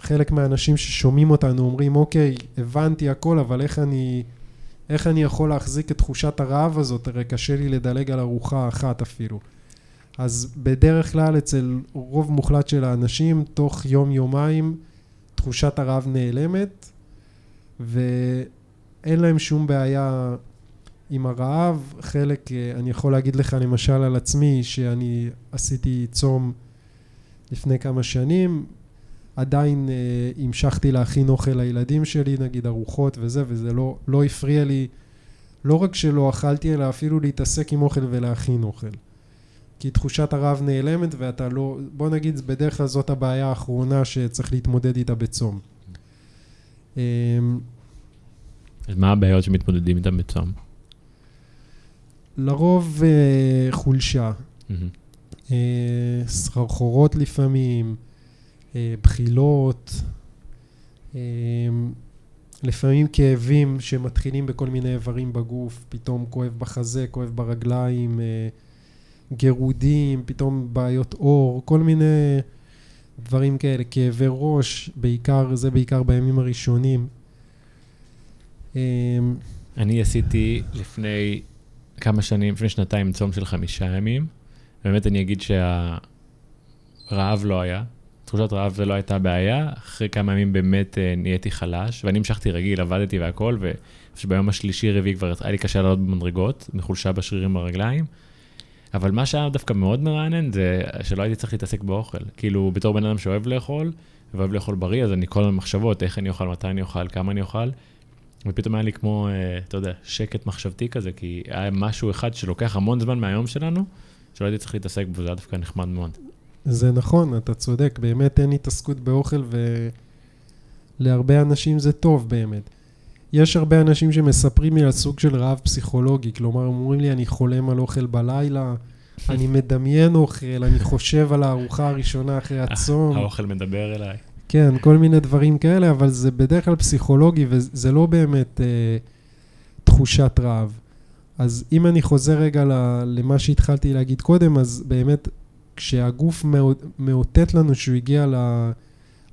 שחלק מהאנשים ששומעים אותנו אומרים, אוקיי, הבנתי הכל, אבל איך אני, איך אני יכול להחזיק את תחושת הרעב הזאת? הרי קשה לי לדלג על ארוחה אחת אפילו. אז בדרך כלל אצל רוב מוחלט של האנשים, תוך יום-יומיים תחושת הרעב נעלמת, ואין להם שום בעיה עם הרעב, חלק, אה, אני יכול להגיד לך למשל על עצמי, שאני עשיתי צום לפני כמה שנים, עדיין אה, המשכתי להכין אוכל לילדים שלי, נגיד ארוחות וזה, וזה לא, לא הפריע לי, לא רק שלא אכלתי, אלא אפילו להתעסק עם אוכל ולהכין אוכל. כי תחושת הרעב נעלמת ואתה לא, בוא נגיד, בדרך כלל זאת הבעיה האחרונה שצריך להתמודד איתה בצום. אז מה הבעיות שמתמודדים איתן בצום? לרוב אה, חולשה, mm-hmm. אה, סחרחורות לפעמים, בחילות, אה, לפעמים כאבים שמתחילים בכל מיני איברים בגוף, פתאום כואב בחזה, כואב ברגליים, אה, גירודים, פתאום בעיות עור, כל מיני דברים כאלה, כאבי ראש, בעיקר, זה בעיקר בימים הראשונים. אה, אני עשיתי לפני כמה שנים, לפני שנתיים, צום של חמישה ימים. באמת אני אגיד שהרעב לא היה. תחושת רעב זה לא הייתה בעיה, אחרי כמה ימים באמת אה, נהייתי חלש, ואני המשכתי רגיל, עבדתי והכל, ושביום השלישי-רביעי כבר היה לי קשה לעלות במדרגות, מחולשה בשרירים ברגליים. אבל מה שהיה דווקא מאוד מרענן זה שלא הייתי צריך להתעסק באוכל. כאילו, בתור בן אדם שאוהב לאכול, ואוהב לאכול בריא, אז אני כל הזמן מחשבות, איך אני אוכל, מתי אני אוכל, כמה אני אוכל. ופתאום היה לי כמו, אה, אתה יודע, שקט מחשבתי כזה, כי היה משהו אחד שלוקח המון זמן מהיום שלנו, שלא הייתי צריך להתעסק בו, זה היה דווקא נחמד מאוד. זה נכון, אתה צודק, באמת אין התעסקות באוכל, ולהרבה אנשים זה טוב באמת. יש הרבה אנשים שמספרים לי על סוג של רעב פסיכולוגי, כלומר, אומרים לי, אני חולם על אוכל בלילה, אני מדמיין אוכל, אני חושב על הארוחה הראשונה אחרי הצום. האוכל מדבר אליי. כן, כל מיני דברים כאלה, אבל זה בדרך כלל פסיכולוגי וזה לא באמת אה, תחושת רעב. אז אם אני חוזר רגע למה שהתחלתי להגיד קודם, אז באמת כשהגוף מאותת לנו שהוא הגיע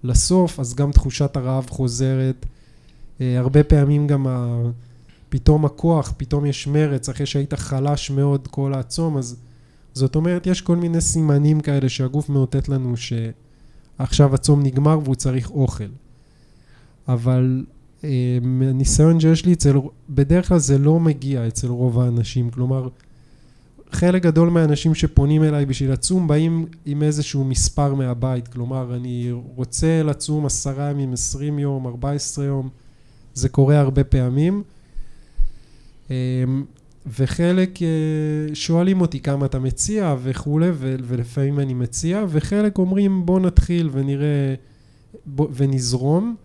לסוף, אז גם תחושת הרעב חוזרת. אה, הרבה פעמים גם ה... פתאום הכוח, פתאום יש מרץ, אחרי שהיית חלש מאוד כל הצום, אז זאת אומרת, יש כל מיני סימנים כאלה שהגוף מאותת לנו שעכשיו הצום נגמר והוא צריך אוכל. אבל אה, מהניסיון שיש לי אצל, בדרך כלל זה לא מגיע אצל רוב האנשים, כלומר, חלק גדול מהאנשים שפונים אליי בשביל לצום באים עם איזשהו מספר מהבית, כלומר, אני רוצה לצום עשרה ימים, עשרים יום, ארבע עשרה יום, זה קורה הרבה פעמים. אמ, וחלק אה, שואלים אותי כמה אתה מציע וכולי, ולפעמים אני מציע, וחלק אומרים בוא נתחיל ונראה ונזרום,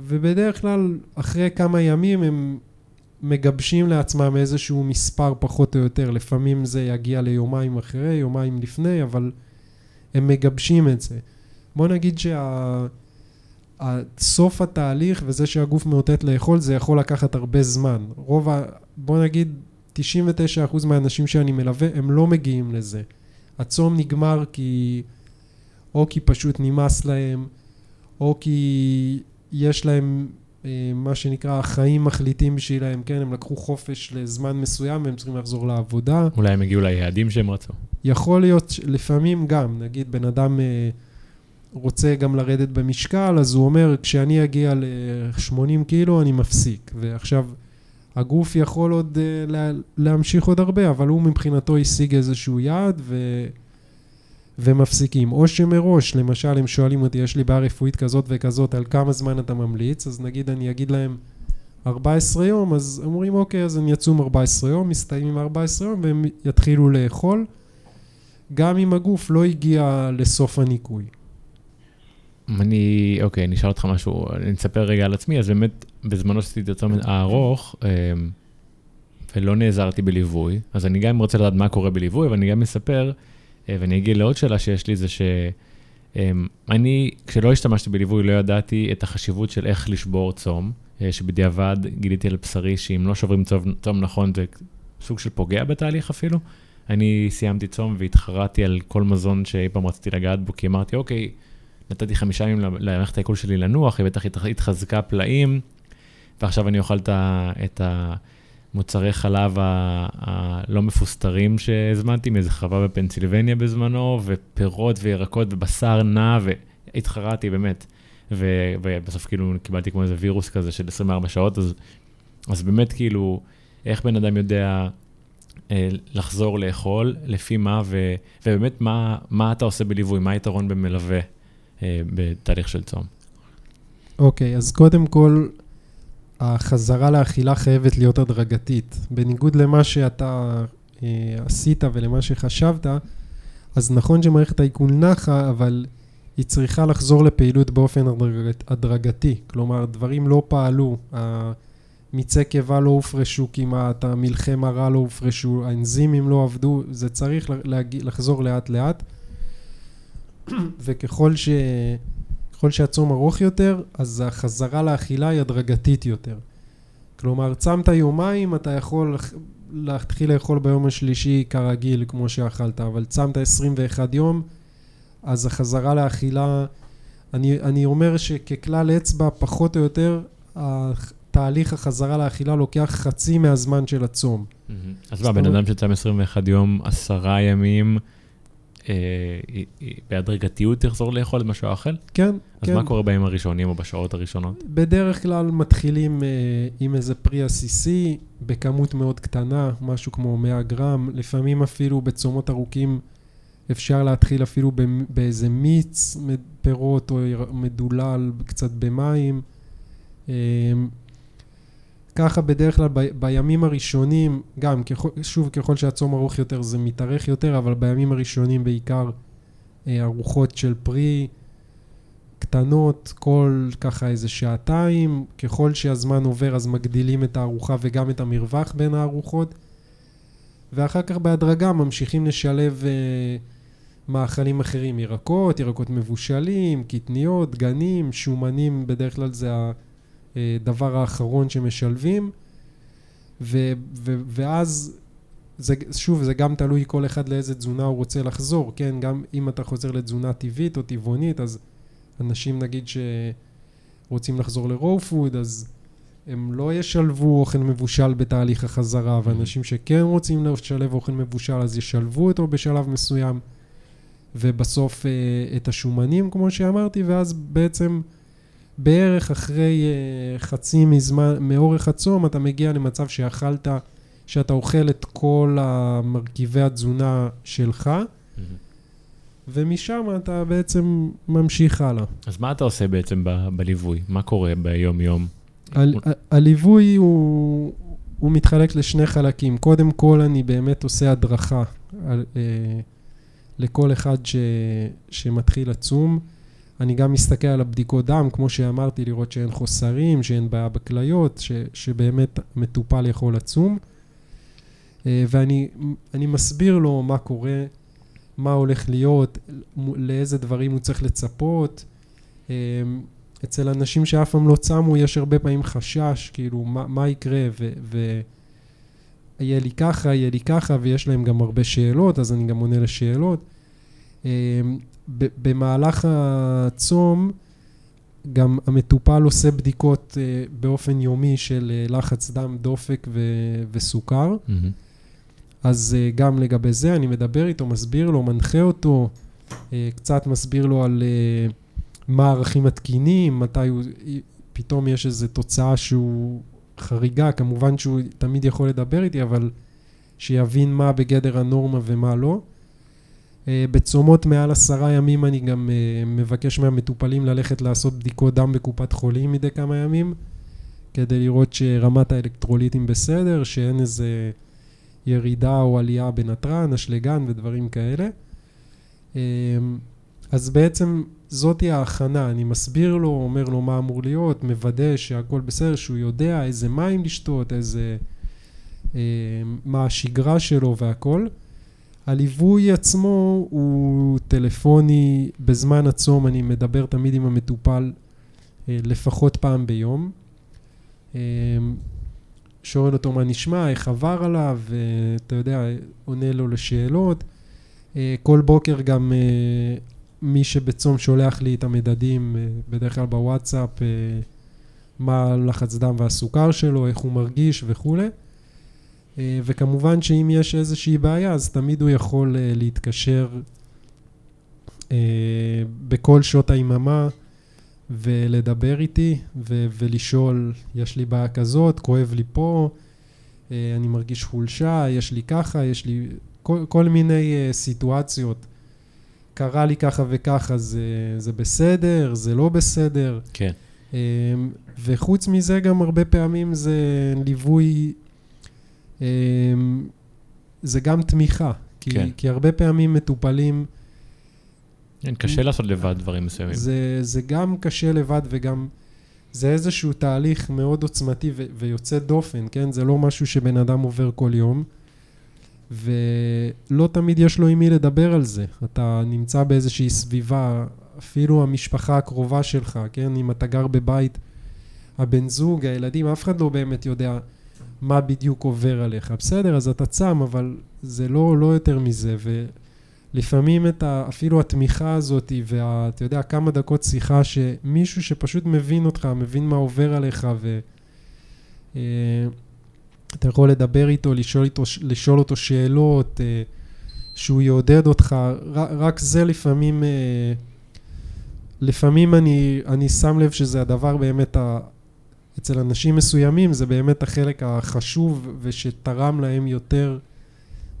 ובדרך כלל אחרי כמה ימים הם מגבשים לעצמם איזשהו מספר פחות או יותר, לפעמים זה יגיע ליומיים אחרי, יומיים לפני, אבל הם מגבשים את זה. בוא נגיד שה... סוף התהליך וזה שהגוף מאותת לאכול זה יכול לקחת הרבה זמן. רוב ה... בוא נגיד 99% מהאנשים שאני מלווה הם לא מגיעים לזה. הצום נגמר כי... או כי פשוט נמאס להם, או כי יש להם מה שנקרא החיים מחליטים בשבילם, כן, הם לקחו חופש לזמן מסוים והם צריכים לחזור לעבודה. אולי הם הגיעו ליעדים שהם רצו. יכול להיות, לפעמים גם, נגיד בן אדם... אה, רוצה גם לרדת במשקל, אז הוא אומר, כשאני אגיע ל-80 קילו אני מפסיק. ועכשיו, הגוף יכול עוד uh, להמשיך עוד הרבה, אבל הוא מבחינתו השיג איזשהו יעד ו... ומפסיקים. או שמראש, למשל, הם שואלים אותי, יש לי בעיה רפואית כזאת וכזאת, על כמה זמן אתה ממליץ, אז נגיד אני אגיד להם 14 יום, אז אומרים, אוקיי, אז הם יצאו 14 יום, מסתיימים 14 יום, והם יתחילו לאכול, גם אם הגוף לא הגיע לסוף הניקוי. אני, אוקיי, אני אשאל אותך משהו, אני אספר רגע על עצמי, אז באמת, בזמנו שעשיתי את הצומת הארוך, אמ, ולא נעזרתי בליווי, אז אני גם רוצה לדעת מה קורה בליווי, אבל אני גם אספר, אה, ואני אגיד לעוד שאלה שיש לי, זה שאני, אמ, כשלא השתמשתי בליווי, לא ידעתי את החשיבות של איך לשבור צום, אה, שבדיעבד גיליתי על בשרי שאם לא שוברים צום, צום נכון, זה סוג של פוגע בתהליך אפילו. אני סיימתי צום והתחרתי על כל מזון שאי פעם רציתי לגעת בו, כי אמרתי, אוקיי, נתתי חמישה ימים למערכת העיכול שלי לנוח, היא בטח התחזקה פלאים, ועכשיו אני אוכל את המוצרי חלב הלא מפוסטרים שהזמנתי מאיזה חווה בפנסילבניה בזמנו, ופירות וירקות ובשר נע, והתחרתי באמת. ו- ובסוף כאילו קיבלתי כמו איזה וירוס כזה של 24 שעות, אז, אז באמת כאילו, איך בן אדם יודע אה, לחזור לאכול, לפי מה, ו- ובאמת מה, מה אתה עושה בליווי, מה היתרון במלווה אה, בתהליך של צום. אוקיי, okay, אז קודם כל, החזרה לאכילה חייבת להיות הדרגתית. בניגוד למה שאתה אה, עשית ולמה שחשבת, אז נכון שמערכת העיכול נחה, אבל היא צריכה לחזור לפעילות באופן הדרגת, הדרגתי. כלומר, דברים לא פעלו, המיצי קיבה לא הופרשו כמעט, המלחי מרה לא הופרשו, האנזימים לא עבדו, זה צריך לחזור לאט לאט. וככל ש... ככל שהצום ארוך יותר, אז החזרה לאכילה היא הדרגתית יותר. כלומר, צמת יומיים, אתה יכול להתחיל לאכול ביום השלישי כרגיל, כמו שאכלת, אבל צמת 21 יום, אז החזרה לאכילה, אני, אני אומר שככלל אצבע, פחות או יותר, תהליך החזרה לאכילה לוקח חצי מהזמן של הצום. אז מה, בן אדם שצם 21 יום, עשרה ימים, בהדרגתיות תחזור לאכול את מה שהוא אוכל? כן, אז כן. אז מה קורה בימים הראשונים או בשעות הראשונות? בדרך כלל מתחילים אה, עם איזה פרי עסיסי בכמות מאוד קטנה, משהו כמו 100 גרם, לפעמים אפילו בצומות ארוכים אפשר להתחיל אפילו באיזה מיץ פירות או מדולל קצת במים. אה, ככה בדרך כלל ב, בימים הראשונים, גם ככל, שוב ככל שהצום ארוך יותר זה מתארך יותר, אבל בימים הראשונים בעיקר אה, ארוחות של פרי קטנות, כל ככה איזה שעתיים, ככל שהזמן עובר אז מגדילים את הארוחה וגם את המרווח בין הארוחות, ואחר כך בהדרגה ממשיכים לשלב אה, מאכלים אחרים, ירקות, ירקות מבושלים, קטניות, דגנים, שומנים, בדרך כלל זה ה... הדבר האחרון שמשלבים, ו, ו, ואז, זה, שוב, זה גם תלוי כל אחד לאיזה תזונה הוא רוצה לחזור, כן? גם אם אתה חוזר לתזונה טבעית או טבעונית, אז אנשים נגיד שרוצים לחזור לרואו פוד, אז הם לא ישלבו אוכל מבושל בתהליך החזרה, ואנשים שכן רוצים לשלב אוכל מבושל, אז ישלבו אותו בשלב מסוים, ובסוף אה, את השומנים, כמו שאמרתי, ואז בעצם בערך אחרי אה, חצי מזמן, מאורך הצום, אתה מגיע למצב שאכלת, שאתה אוכל את כל המרכיבי התזונה שלך, ומשם אתה בעצם ממשיך הלאה. אז מה אתה עושה בעצם ב- בליווי? מה קורה ביום-יום? ה- ה- הליווי הוא, הוא מתחלק לשני חלקים. קודם כל, אני באמת עושה הדרכה על, אה, לכל אחד ש, שמתחיל לצום. אני גם מסתכל על הבדיקות דם, כמו שאמרתי, לראות שאין חוסרים, שאין בעיה בכליות, ש, שבאמת מטופל יכול לצום. אה, ואני אני מסביר לו מה קורה, מה הולך להיות, לאיזה דברים הוא צריך לצפות. אה, אצל אנשים שאף פעם לא צמו, יש הרבה פעמים חשש, כאילו, מה, מה יקרה, ויהיה לי ככה, יהיה לי ככה, ויש להם גם הרבה שאלות, אז אני גם עונה לשאלות. במהלך הצום, גם המטופל עושה בדיקות אה, באופן יומי של אה, לחץ דם, דופק ו- וסוכר. Mm-hmm. אז אה, גם לגבי זה אני מדבר איתו, מסביר לו, מנחה אותו, קצת מסביר לו על מה הערכים התקינים, מתי הוא, פתאום יש איזו תוצאה שהוא חריגה, כמובן שהוא תמיד יכול לדבר איתי, אבל שיבין מה בגדר הנורמה ומה לא. אה, בצומות מעל עשרה ימים אני גם אה, מבקש מהמטופלים ללכת לעשות בדיקות דם בקופת חולים מדי כמה ימים, כדי לראות שרמת האלקטרוליטים בסדר, שאין איזה ירידה או עלייה בנתרן, אשלגן ודברים כאלה. אה, אז בעצם זאתי ההכנה, אני מסביר לו, אומר לו מה אמור להיות, מוודא שהכל בסדר, שהוא יודע איזה מים לשתות, איזה... מה השגרה שלו והכל. הליווי עצמו הוא טלפוני, בזמן הצום אני מדבר תמיד עם המטופל אה, לפחות פעם ביום. אה, שואל אותו מה נשמע, איך עבר עליו, אתה יודע, עונה לו לשאלות. אה, כל בוקר גם מי שבצום שולח לי את המדדים, בדרך כלל בוואטסאפ, מה הלחץ דם והסוכר שלו, איך הוא מרגיש וכולי. אה, וכמובן שאם יש איזושהי בעיה, אז תמיד הוא יכול אה, להתקשר אה, בכל שעות היממה ולדבר איתי ו- ולשאול, יש לי בעיה כזאת, כואב לי פה, אני מרגיש חולשה, יש לי ככה, יש לי כל, כל מיני סיטואציות. קרה לי ככה וככה, זה, זה בסדר, זה לא בסדר. כן. וחוץ מזה, גם הרבה פעמים זה ליווי זה גם תמיכה. כי, כן. כי הרבה פעמים מטופלים... כן, קשה לעשות לבד דברים מסוימים. זה, זה גם קשה לבד וגם... זה איזשהו תהליך מאוד עוצמתי ו- ויוצא דופן, כן? זה לא משהו שבן אדם עובר כל יום, ולא תמיד יש לו עם מי לדבר על זה. אתה נמצא באיזושהי סביבה, אפילו המשפחה הקרובה שלך, כן? אם אתה גר בבית, הבן זוג, הילדים, אף אחד לא באמת יודע מה בדיוק עובר עליך. בסדר, אז אתה צם, אבל זה לא, לא יותר מזה, ולפעמים את ה, אפילו התמיכה הזאת, ואתה יודע, כמה דקות שיחה, שמישהו שפשוט מבין אותך, מבין מה עובר עליך, ו... אה, יכול לדבר איתו, לשאול, איתו, לשאול אותו שאלות, אה, שהוא יעודד אותך, רק זה לפעמים, אה, לפעמים אני, אני שם לב שזה הדבר באמת אצל אנשים מסוימים זה באמת החלק החשוב ושתרם להם יותר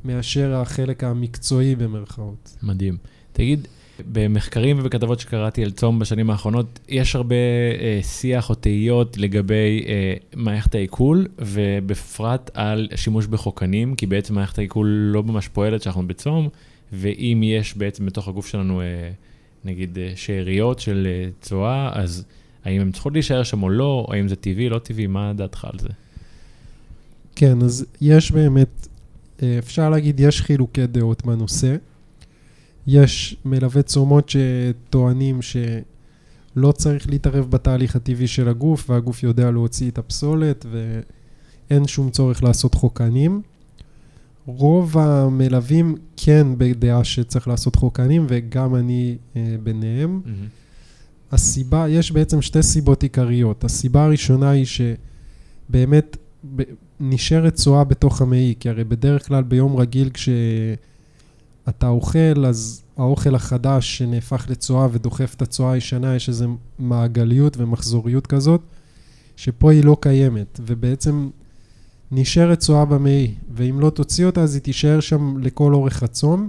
מאשר החלק המקצועי במרכאות. מדהים. תגיד, במחקרים ובכתבות שקראתי על צום בשנים האחרונות, יש הרבה אה, שיח או תהיות לגבי אה, מערכת העיכול, ובפרט על שימוש בחוקנים, כי בעצם מערכת העיכול לא ממש פועלת כשאנחנו בצום, ואם יש בעצם בתוך הגוף שלנו, אה, נגיד, אה, שאריות של אה, צואה, אז... האם הן צריכות להישאר שם או לא, או האם זה טבעי, לא טבעי, מה דעתך על זה? כן, אז יש באמת, אה, אפשר להגיד, יש חילוקי דעות בנושא. יש מלווה צומות שטוענים שלא צריך להתערב בתהליך הטבעי של הגוף, והגוף יודע להוציא את הפסולת, אין שום צורך לעשות חוקנים. רוב המלווים כן בדעה שצריך לעשות חוקנים, וגם אני אה, ביניהם. מהמם. הסיבה, יש בעצם שתי סיבות עיקריות. הסיבה הראשונה היא שבאמת נשארת צואה בתוך המעי, כי הרי בדרך כלל ביום רגיל כשאתה אוכל, אז האוכל החדש שנהפך לצואה ודוחף את הצואה הישנה, יש איזו מעגליות ומחזוריות כזאת, שפה היא לא קיימת, ובעצם נשארת צואה במעי, ואם לא תוציא אותה אז היא תישאר שם לכל אורך הצום.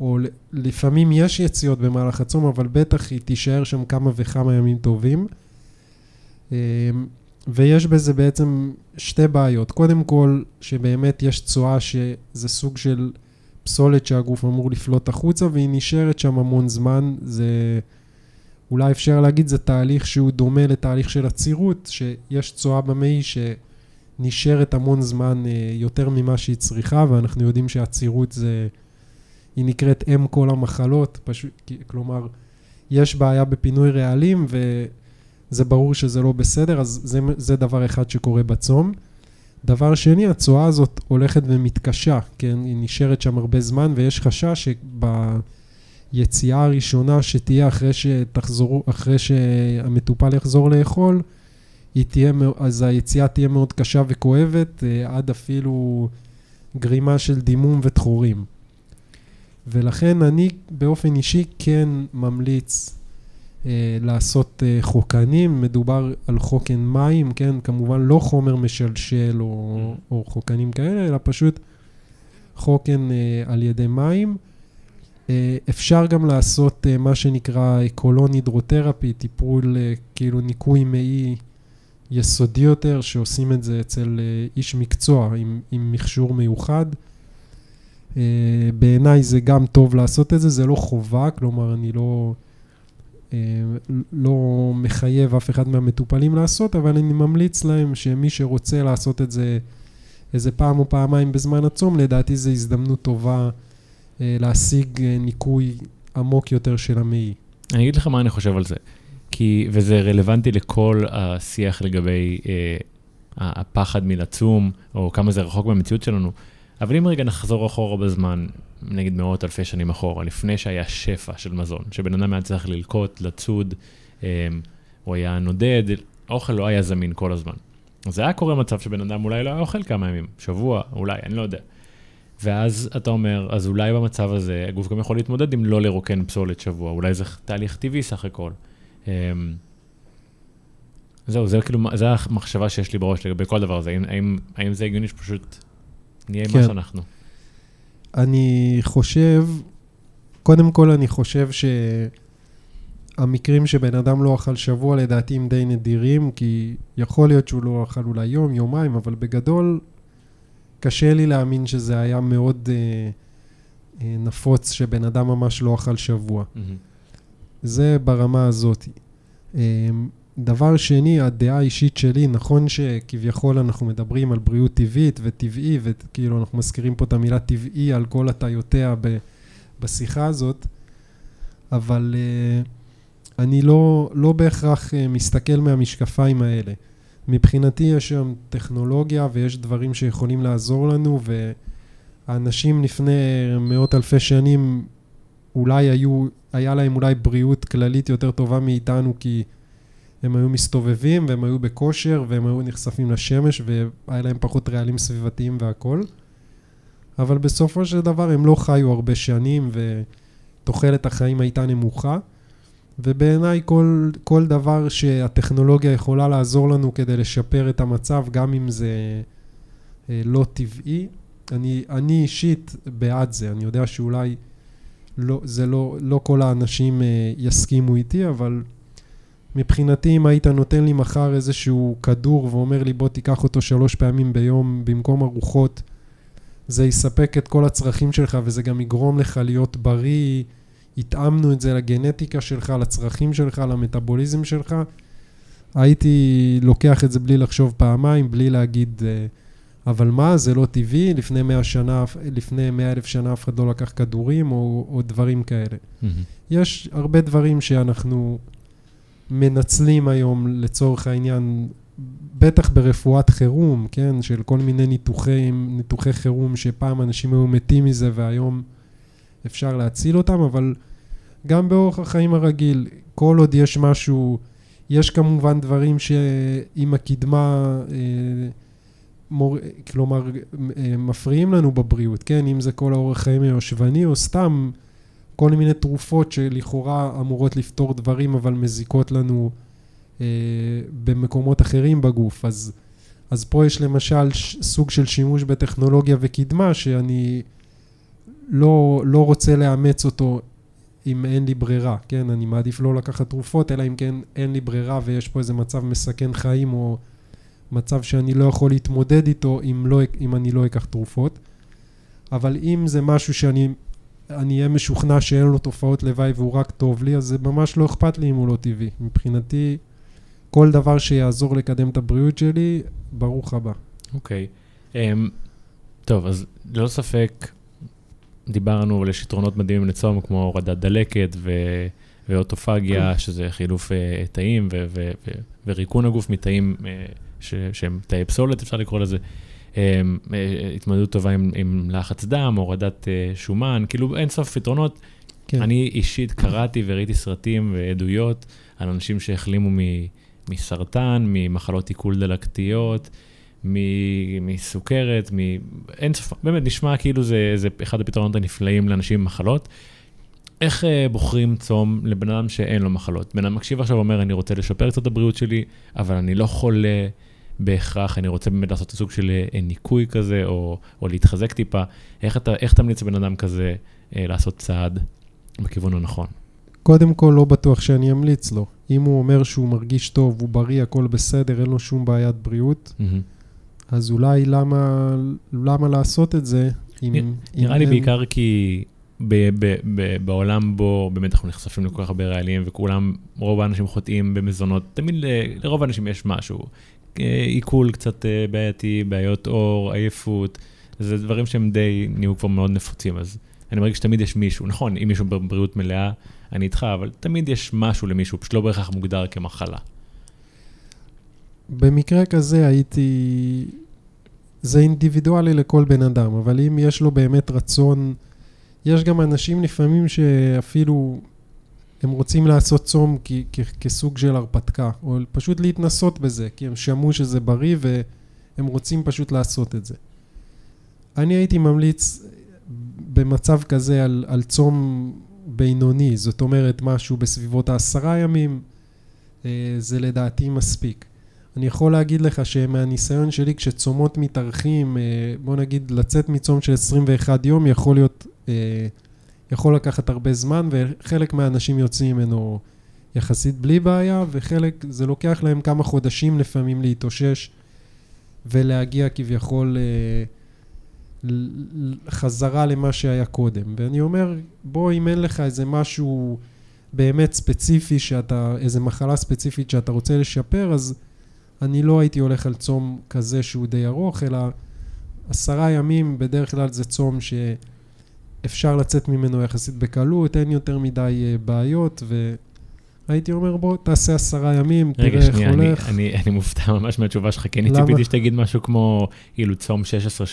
או לפעמים יש יציאות במהלך הצום, אבל בטח היא תישאר שם כמה וכמה ימים טובים. אמ, ויש בזה בעצם שתי בעיות. קודם כל, שבאמת יש צואה שזה סוג של פסולת שהגוף אמור לפלוט החוצה, והיא נשארת שם המון זמן. זה, אולי אפשר להגיד, זה תהליך שהוא דומה לתהליך של עצירות, שיש צואה במעי שנשארת המון זמן אה, יותר ממה שהיא צריכה, ואנחנו יודעים שעצירות זה... היא נקראת אם כל המחלות, פשוט, כלומר, יש בעיה בפינוי רעלים וזה ברור שזה לא בסדר, אז זה, זה דבר אחד שקורה בצום. דבר שני, הצואה הזאת הולכת ומתקשה, כן? היא נשארת שם הרבה זמן ויש חשש שביציאה הראשונה שתהיה אחרי שתחזרו, אחרי שהמטופל יחזור לאכול, היא תהיה, אז היציאה תהיה מאוד קשה וכואבת, אה, עד אפילו גרימה של דימום וטחורים. ולכן אני באופן אישי כן ממליץ אה, לעשות אה, חוקנים, מדובר על חוקן מים, כן, כמובן לא חומר משלשל או, או חוקנים כאלה, אלא פשוט חוקן אה, על ידי מים. אה, אפשר גם לעשות אה, מה שנקרא קולון הידרותרפי, טיפול אה, כאילו ניקוי מעי יסודי יותר, שעושים את זה אצל אה, איש מקצוע עם, עם מכשור מיוחד. אה, בעיניי זה גם טוב לעשות את זה, זה לא חובה, כלומר אני לא, אה, לא מחייב אף אחד מהמטופלים לעשות, אבל אני ממליץ להם שמי שרוצה לעשות את זה איזה פעם או פעמיים בזמן הצום, לדעתי זו הזדמנות טובה אה, להשיג ניקוי עמוק יותר של המעי. אני אגיד לך מה אני חושב על זה. כי, וזה רלוונטי לכל השיח לגבי אה, הפחד מלצום, או כמה זה רחוק מהמציאות שלנו. אבל אם רגע נחזור אחורה בזמן, נגיד מאות אלפי שנים אחורה, לפני שהיה שפע של מזון, שבן אדם היה צריך ללקוט, לצוד, אה, הוא היה נודד, האוכל לא היה זמין כל הזמן. אז היה קורה מצב שבן אדם אולי לא היה אוכל כמה ימים, שבוע, אולי, אני לא יודע. ואז אתה אומר, אז אולי במצב הזה הגוף גם יכול להתמודד עם לא לרוקן פסולת שבוע, אולי זה תהליך טבעי סך הכל. אמ, זהו, זה כאילו, זה המחשבה שיש לי בראש לגבי כל דבר הזה, האם, האם, האם זה הגיוני שפשוט נהיה כן. מה שאנחנו? אני חושב, קודם כל אני חושב שהמקרים שבן אדם לא אכל שבוע לדעתי הם די נדירים, כי יכול להיות שהוא לא אכל אולי יום, יומיים, אבל בגדול קשה לי להאמין שזה היה מאוד אה, אה, נפוץ שבן אדם ממש לא אכל שבוע. מהמם. זה ברמה הזאת. אמ, דבר שני, הדעה האישית שלי, נכון שכביכול אנחנו מדברים על בריאות טבעית וטבעי, וכאילו אנחנו מזכירים פה את המילה טבעי על כל הטיותיה ב- בשיחה הזאת, אבל uh, אני לא, לא בהכרח uh, מסתכל מהמשקפיים האלה. מבחינתי יש שם טכנולוגיה ויש דברים שיכולים לעזור לנו, והאנשים לפני מאות אלפי שנים אולי היו, היה להם אולי בריאות כללית יותר טובה מאיתנו, כי הם היו מסתובבים והם היו בכושר והם היו נחשפים לשמש והיה להם פחות רעלים סביבתיים והכול. אבל בסופו של דבר הם לא חיו הרבה שנים ותוחלת החיים הייתה נמוכה. ובעיניי כל, כל דבר שהטכנולוגיה יכולה לעזור לנו כדי לשפר את המצב, גם אם זה אה, לא טבעי, אני, אני אישית בעד זה. אני יודע שאולי לא, זה לא, לא כל האנשים אה, יסכימו איתי, אבל מבחינתי אם היית נותן לי מחר איזשהו כדור ואומר לי בוא תיקח אותו שלוש פעמים ביום במקום ארוחות, זה יספק את כל הצרכים שלך וזה גם יגרום לך להיות בריא, התאמנו את זה לגנטיקה שלך, לצרכים שלך, למטאבוליזם שלך. הייתי לוקח את זה בלי לחשוב פעמיים, בלי להגיד, אה, אבל מה, זה לא טבעי, לפני מאה שנה, לפני מאה אלף שנה אף אחד לא לקח כדורים או, או דברים כאלה. מהמם. יש הרבה דברים שאנחנו מנצלים היום לצורך העניין בטח ברפואת חירום, כן, של כל מיני ניתוחי, ניתוחי חירום שפעם אנשים היו מתים מזה והיום אפשר להציל אותם, אבל גם באורח החיים הרגיל, כל עוד יש משהו, יש כמובן דברים שעם הקדמה, אה, מור, כלומר, אה, מפריעים לנו בבריאות, כן, אם זה כל האורח חיים היושבני או סתם כל מיני תרופות שלכאורה אמורות לפתור דברים אבל מזיקות לנו אה, במקומות אחרים בגוף. אז, אז פה יש למשל סוג של שימוש בטכנולוגיה וקדמה שאני לא, לא רוצה לאמץ אותו אם אין לי ברירה, כן? אני מעדיף לא לקחת תרופות, אלא אם כן אין לי ברירה ויש פה איזה מצב מסכן חיים או מצב שאני לא יכול להתמודד איתו אם, לא, אם אני לא אקח תרופות. אבל אם זה משהו שאני אני אהיה משוכנע שאין לו תופעות לוואי והוא רק טוב לי, אז זה ממש לא אכפת לי אם הוא לא טבעי. מבחינתי, כל דבר שיעזור לקדם את הבריאות שלי, ברוך הבא. אוקיי. Okay. Um, טוב, אז ללא ספק, דיברנו על יתרונות מדהימים לצום, כמו הורדת דלקת ו... ואוטופגיה, שזה חילוף uh, תאים ו- ו- ו- וריקון הגוף מתאים uh, ש- שהם תאי פסולת, אפשר לקרוא לזה. אמ, אה, התמודדות טובה עם, עם לחץ דם, הורדת אה, שומן, כאילו אין סוף פתרונות. כן. אני אישית קראתי וראיתי סרטים ועדויות על אנשים שהחלימו מ, מסרטן, ממחלות עיכול דלקתיות, מסוכרת, מ... אין סוף, באמת נשמע כאילו זה, זה אחד הפתרונות הנפלאים לאנשים עם מחלות. איך uh, בוחרים צום לבן אדם שאין לו מחלות? בן אדם מקשיב עכשיו ואומר, אני רוצה לשפר קצת את הבריאות שלי, אבל אני לא חולה. בהכרח, אני רוצה באמת לעשות סוג של אה, ניקוי כזה, או, או להתחזק טיפה. איך אתה, איך תמליץ לבן אדם כזה אה, לעשות צעד בכיוון הנכון? קודם כל, לא בטוח שאני אמליץ לו. אם הוא אומר שהוא מרגיש טוב, הוא בריא, הכל בסדר, אין לו שום בעיית בריאות, mm-hmm. אז אולי למה, למה לעשות את זה? אם, נראה אם לי אין... בעיקר כי ב- ב- ב- בעולם בו באמת אנחנו נחשפים לכל כך הרבה רעלים וכולם, רוב האנשים חוטאים במזונות, תמיד ל- לרוב האנשים יש משהו. עיכול קצת אה, בעייתי, בעיות עור, עייפות, זה דברים שהם די נהיו כבר מאוד נפוצים, אז אני מרגיש שתמיד יש מישהו, נכון, אם מישהו בבריאות מלאה, אני איתך, אבל תמיד יש משהו למישהו, פשוט לא בהכרח מוגדר כמחלה. במקרה כזה הייתי... זה אינדיבידואלי לכל בן אדם, אבל אם יש לו באמת רצון... יש גם אנשים לפעמים שאפילו הם רוצים לעשות צום כ- כ- כסוג של הרפתקה, או פשוט להתנסות בזה, כי הם שמעו שזה בריא והם רוצים פשוט לעשות את זה. אני הייתי ממליץ במצב כזה על, על צום בינוני, זאת אומרת משהו בסביבות העשרה ימים, אה, זה לדעתי מספיק. אני יכול להגיד לך שמהניסיון שלי כשצומות מתארחים, אה, בוא נגיד לצאת מצום של 21 יום יכול להיות אה, יכול לקחת הרבה זמן, וחלק מהאנשים יוצאים ממנו יחסית בלי בעיה, וחלק זה לוקח להם כמה חודשים לפעמים להתאושש ולהגיע כביכול אה, חזרה למה שהיה קודם. ואני אומר, בוא, אם אין לך איזה משהו באמת ספציפי, שאתה, איזה מחלה ספציפית שאתה רוצה לשפר, אז אני לא הייתי הולך על צום כזה שהוא די ארוך, אלא עשרה ימים בדרך כלל זה צום ש... אפשר לצאת ממנו יחסית בקלות, אין יותר מדי אה, בעיות, והייתי אומר, בוא, תעשה עשרה ימים, תראה איך שנייה, הולך. אני, אני, אני מופתע ממש מהתשובה שלך, כי אני ציפיתי שתגיד משהו כמו, כאילו, צום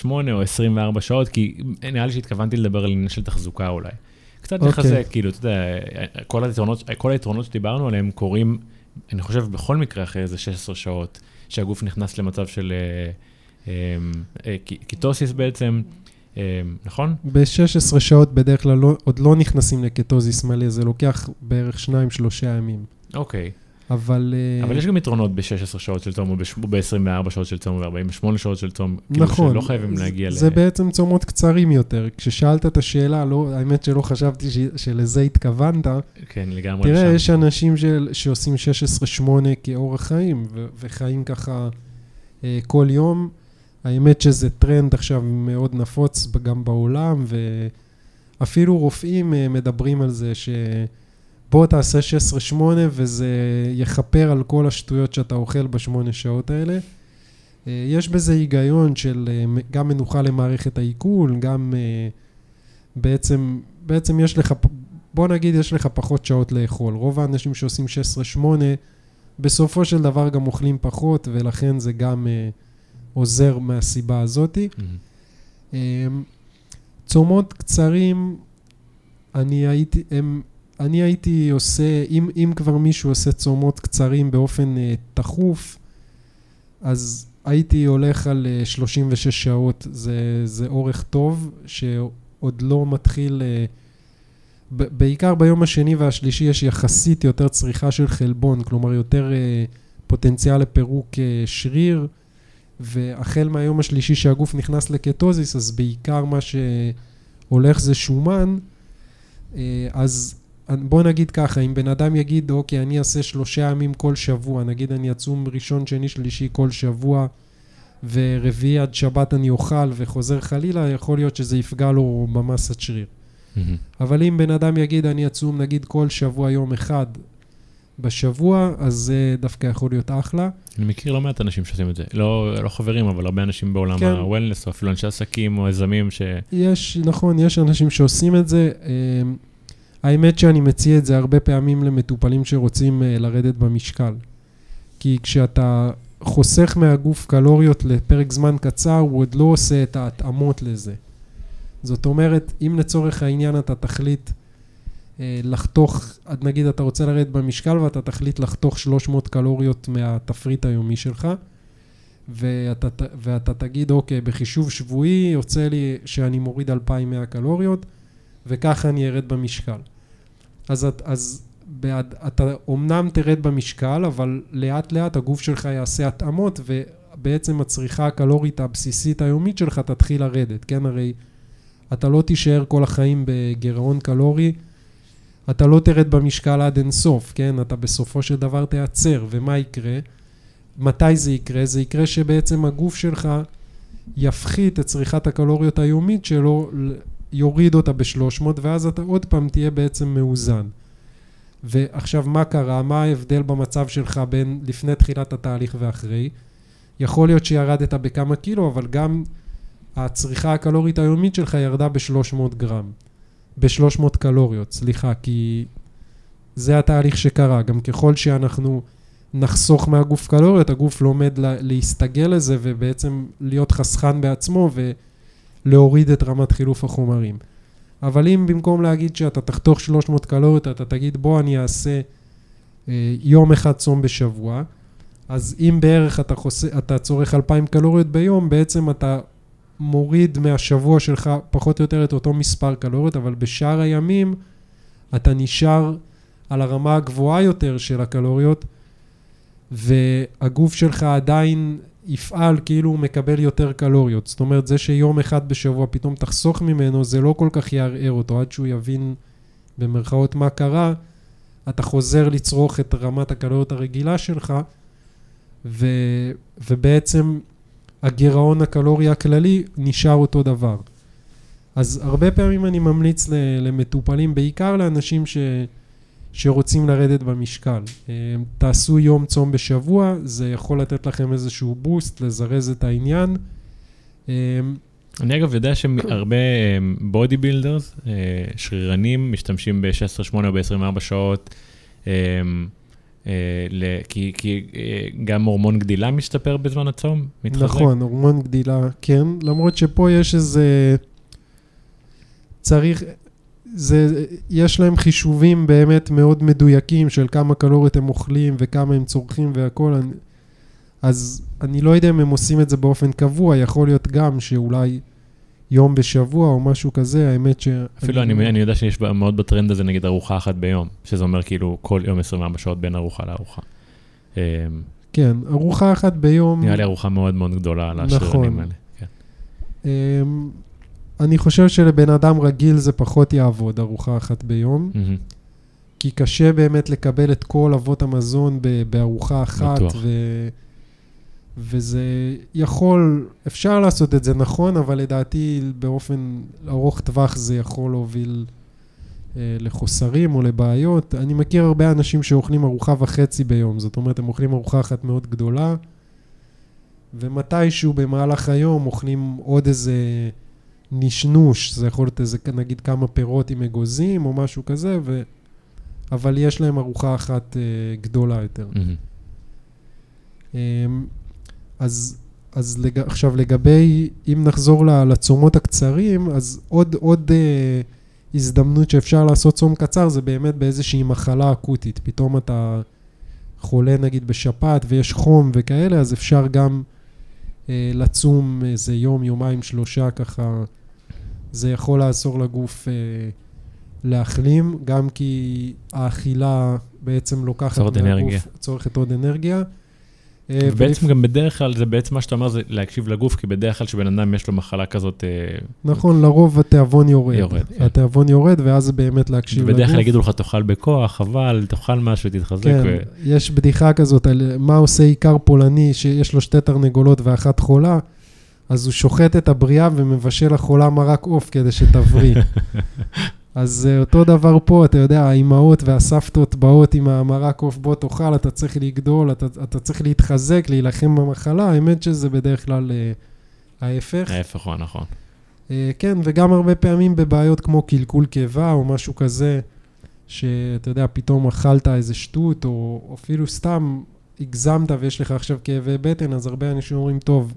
16-8 או 24 שעות, כי נראה לי שהתכוונתי לדבר על עניין של תחזוקה אולי. קצת okay. לחזק, אוקיי. כאילו, אתה יודע, כל היתרונות, כל היתרונות שדיברנו עליהם קורים, אני חושב, בכל מקרה אחרי איזה 16 שעות, שהגוף נכנס למצב של אה, אה, קיטוסיס בעצם. אמ, נכון? ב-16 שעות בדרך כלל לא, עוד לא נכנסים לקטוזיס מלא, זה לוקח בערך 2-3 ימים. אוקיי. אבל... אה, אבל יש גם יתרונות ב-16 שעות של צום, או ב-24 שעות של צום, וב-48 שעות של צום. כאילו נכון. כאילו שלא חייבים להגיע זה ל... זה בעצם צומות קצרים יותר. כששאלת את השאלה, לא, האמת שלא חשבתי ש, שלזה התכוונת. כן, לגמרי. תראה, לשם. יש אנשים של, שעושים 16-8 כאורח חיים, ו, וחיים ככה אה, כל יום. האמת שזה טרנד עכשיו מאוד נפוץ גם בעולם, ואפילו רופאים אה, מדברים על זה שבוא תעשה 16-8 וזה יכפר על כל השטויות שאתה אוכל בשמונה שעות האלה. אה, יש בזה היגיון של אה, גם מנוחה למערכת העיכול, גם בעצם, בעצם יש לך, בוא נגיד יש לך פחות שעות לאכול. רוב האנשים שעושים 16-8 בסופו של דבר גם אוכלים פחות, ולכן זה גם אה, עוזר מהסיבה הזאתי. מהמם. אמ, צומות קצרים, אני הייתי, הם, אני הייתי עושה, אם, אם כבר מישהו עושה צומות קצרים באופן אה, תכוף, אז הייתי הולך על אה, 36 שעות, זה, זה אורך טוב, שעוד לא מתחיל, אה, ב- בעיקר ביום השני והשלישי יש יחסית יותר צריכה של חלבון, כלומר יותר אה, פוטנציאל לפירוק אה, שריר. והחל מהיום השלישי שהגוף נכנס לקטוזיס, אז בעיקר מה שהולך זה שומן. אה, אז בוא נגיד ככה, אם בן אדם יגיד, אוקיי, אני אעשה שלושה ימים כל שבוע, נגיד אני אצום ראשון, שני, שלישי כל שבוע, ורביעי עד שבת אני אוכל וחוזר חלילה, יכול להיות שזה יפגע לו במסת שריר. מהמם. אבל אם בן אדם יגיד, אני אצום נגיד כל שבוע יום אחד בשבוע, אז זה דווקא יכול להיות אחלה. אני מכיר לא מעט אנשים שעושים את זה. לא, לא חברים, אבל הרבה אנשים בעולם כן. ה-wellness, או אפילו אנשי עסקים או יזמים ש... יש, נכון, יש אנשים שעושים את זה. אמ, האמת שאני מציע את זה הרבה פעמים למטופלים שרוצים אה, לרדת במשקל. כי כשאתה חוסך מהגוף קלוריות לפרק זמן קצר, הוא עוד לא עושה את ההתאמות לזה. זאת אומרת, אם לצורך העניין אתה תחליט לחתוך, עד נגיד אתה רוצה לרדת במשקל ואתה תחליט לחתוך 300 קלוריות מהתפריט היומי שלך, ואתה, ואתה תגיד, אוקיי, בחישוב שבועי יוצא לי שאני מוריד 2,100 קלוריות, וככה אני ארד במשקל. אז, את- אז בעד, אתה אומנם תרד במשקל, אבל לאט לאט הגוף שלך יעשה התאמות, ובעצם הצריכה הקלורית הבסיסית היומית שלך תתחיל לרדת, כן? הרי אתה לא תישאר כל החיים בגירעון קלורי, אתה לא תרד במשקל עד אינסוף, כן? אתה בסופו של דבר תיעצר, ומה יקרה? מתי זה יקרה? זה יקרה שבעצם הגוף שלך יפחית את צריכת הקלוריות היומית שלו, יוריד אותה ב-300, ואז אתה עוד פעם תהיה בעצם מאוזן. ועכשיו, מה קרה? מה ההבדל במצב שלך בין לפני תחילת התהליך ואחרי? יכול להיות שירדת בכמה קילו, אבל גם הצריכה הקלורית היומית שלך ירדה ב-300 גרם. ב-300 קלוריות, סליחה, כי זה התהליך שקרה. גם ככל שאנחנו נחסוך מהגוף קלוריות, הגוף לומד לה, להסתגל לזה ובעצם להיות חסכן בעצמו ולהוריד את רמת חילוף החומרים. אבל אם במקום להגיד שאתה תחתוך 300 קלוריות, אתה תגיד בוא אני אעשה אה, יום אחד צום בשבוע, אז אם בערך אתה, חוסה, אתה צורך 2,000 קלוריות ביום, בעצם אתה מוריד מהשבוע שלך פחות או יותר את אותו מספר קלוריות, אבל בשאר הימים אתה נשאר על הרמה הגבוהה יותר של הקלוריות, והגוף שלך עדיין יפעל כאילו הוא מקבל יותר קלוריות. זאת אומרת, זה שיום אחד בשבוע פתאום תחסוך ממנו, זה לא כל כך יערער אותו עד שהוא יבין במרכאות מה קרה. אתה חוזר לצרוך את רמת הקלוריות הרגילה שלך, ו, ובעצם הגירעון הקלורי הכללי נשאר אותו דבר. אז הרבה פעמים אני ממליץ למטופלים, בעיקר לאנשים ש, שרוצים לרדת במשקל. אה, תעשו יום צום בשבוע, זה יכול לתת לכם איזשהו בוסט, לזרז את העניין. אה, אני אגב יודע שהרבה bodybuilders, שרירנים, משתמשים ב-16-8 או ב-24 שעות, אה, אה, כי כי, אה, גם הורמון גדילה משתפר בזמן הצום, מתחזק. נכון, הורמון גדילה, כן. למרות שפה יש איזה... צריך... זה, יש להם חישובים באמת מאוד מדויקים של כמה קלוריות הם אוכלים וכמה הם צורכים והכל. אני, אז אני לא יודע אם הם עושים את זה באופן קבוע, יכול להיות גם שאולי יום בשבוע או משהו כזה, האמת ש... אפילו אני, אני יודע שיש מאוד בטרנד הזה נגיד ארוחה אחת ביום, שזה אומר כאילו כל יום 24 שעות בין ארוחה לארוחה. אה, כן, ארוחה אחת ביום... נראה לי ארוחה מאוד מאוד גדולה על השרירנים נכון. האלה. כן. אמ, אני חושב שלבן אדם רגיל זה פחות יעבוד, ארוחה אחת ביום. מהמם. כי קשה באמת לקבל את כל אבות המזון בארוחה אחת. בטוח. ו... וזה יכול, אפשר לעשות את זה נכון, אבל לדעתי באופן ארוך טווח זה יכול להוביל אה, לחוסרים או לבעיות. אני מכיר הרבה אנשים שאוכלים ארוחה וחצי ביום, זאת אומרת, הם אוכלים ארוחה אחת מאוד גדולה, ומתישהו במהלך היום אוכלים עוד איזה נשנוש, זה יכול להיות איזה, נגיד, כמה פירות עם אגוזים או משהו כזה, ו... אבל יש להם ארוחה אחת אה, גדולה יותר. מהמם. אמ, אז, אז לג... עכשיו לגבי, אם נחזור לצומות הקצרים, אז עוד, עוד אה, הזדמנות שאפשר לעשות צום קצר זה באמת באיזושהי מחלה אקוטית. פתאום אתה חולה נגיד בשפעת ויש חום וכאלה, אז אפשר גם אה, לצום איזה יום, יומיים, שלושה ככה. זה יכול לעזור לגוף אה, להחלים, גם כי האכילה בעצם לוקחת אנרגיה. צורכת עוד אנרגיה. אה, ובעצם גם בדרך כלל, זה בעצם מה שאתה אומר, זה להקשיב לגוף, כי בדרך כלל כשבן אדם יש לו מחלה כזאת... אה, נכון, לרוב התיאבון יורד. יורד, כן. התיאבון יורד, ואז באמת להקשיב לגוף. ובדרך כלל יגידו לך, תאכל בכוח, אבל תאכל משהו, תתחזק. כן, יש בדיחה כזאת על מה עושה איכר פולני שיש לו שתי תרנגולות ואחת חולה, אז הוא שוחט את הבריאה ומבשל לחולה מרק עוף כדי שתבריא. אז אה, אותו דבר פה, אתה יודע, האימהות והסבתות באות עם המרק עוף, בוא תאכל, אתה צריך לגדול, אתה, אתה צריך להתחזק, להילחם במחלה, האמת שזה בדרך כלל אה, ההפך. ההפך הוא הנכון. אה, כן, וגם הרבה פעמים בבעיות כמו קלקול קיבה או משהו כזה, שאתה יודע, פתאום אכלת איזה שטות, או אפילו סתם הגזמת ויש לך עכשיו כאבי בטן, אז הרבה אנשים אומרים, טוב,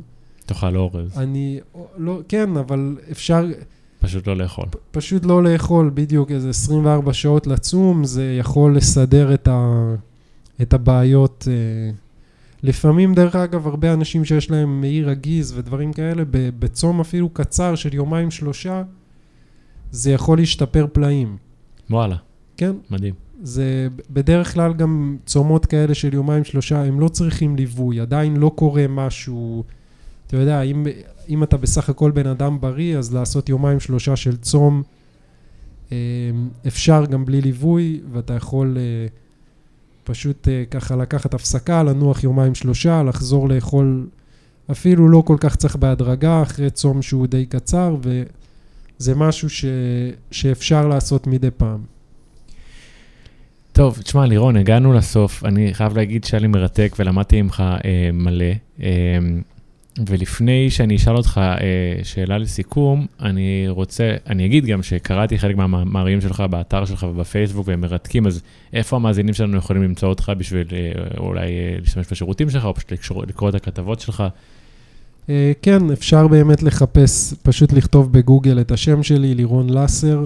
תאכל אורז. אני, לא, כן, אבל אפשר, פשוט לא לאכול. פשוט לא לאכול בדיוק איזה 24 שעות לצום, זה יכול לסדר את, ה, את הבעיות. אה. לפעמים, דרך אגב, הרבה אנשים שיש להם מעי רגיז ודברים כאלה, ב- בצום אפילו קצר של יומיים שלושה, זה יכול להשתפר פלאים. וואלה, כן, מדהים. זה בדרך כלל גם צומות כאלה של יומיים שלושה, הם לא צריכים ליווי, עדיין לא קורה משהו, אתה יודע, אם, אם אתה בסך הכל בן אדם בריא, אז לעשות יומיים שלושה של צום אה, אפשר גם בלי ליווי, ואתה יכול אה, פשוט אה, ככה לקחת הפסקה, לנוח יומיים שלושה, לחזור לאכול, אפילו לא כל כך צריך בהדרגה, אחרי צום שהוא די קצר, וזה משהו ש, שאפשר לעשות מדי פעם. טוב, תשמע, לירון, הגענו לסוף. אני חייב להגיד שהיה לי מרתק ולמדתי ממך אה, מלא. אה, ולפני שאני אשאל אותך אה, שאלה לסיכום, אני רוצה, אני אגיד גם שקראתי חלק מהמאמרים שלך באתר שלך ובפייסבוק והם מרתקים, אז איפה המאזינים שלנו יכולים למצוא אותך בשביל אה, אולי אה, להשתמש בשירותים שלך, או פשוט לקשור, לקרוא את הכתבות שלך? אה, כן, אפשר באמת לחפש, פשוט לכתוב בגוגל את השם שלי, לירון לסר,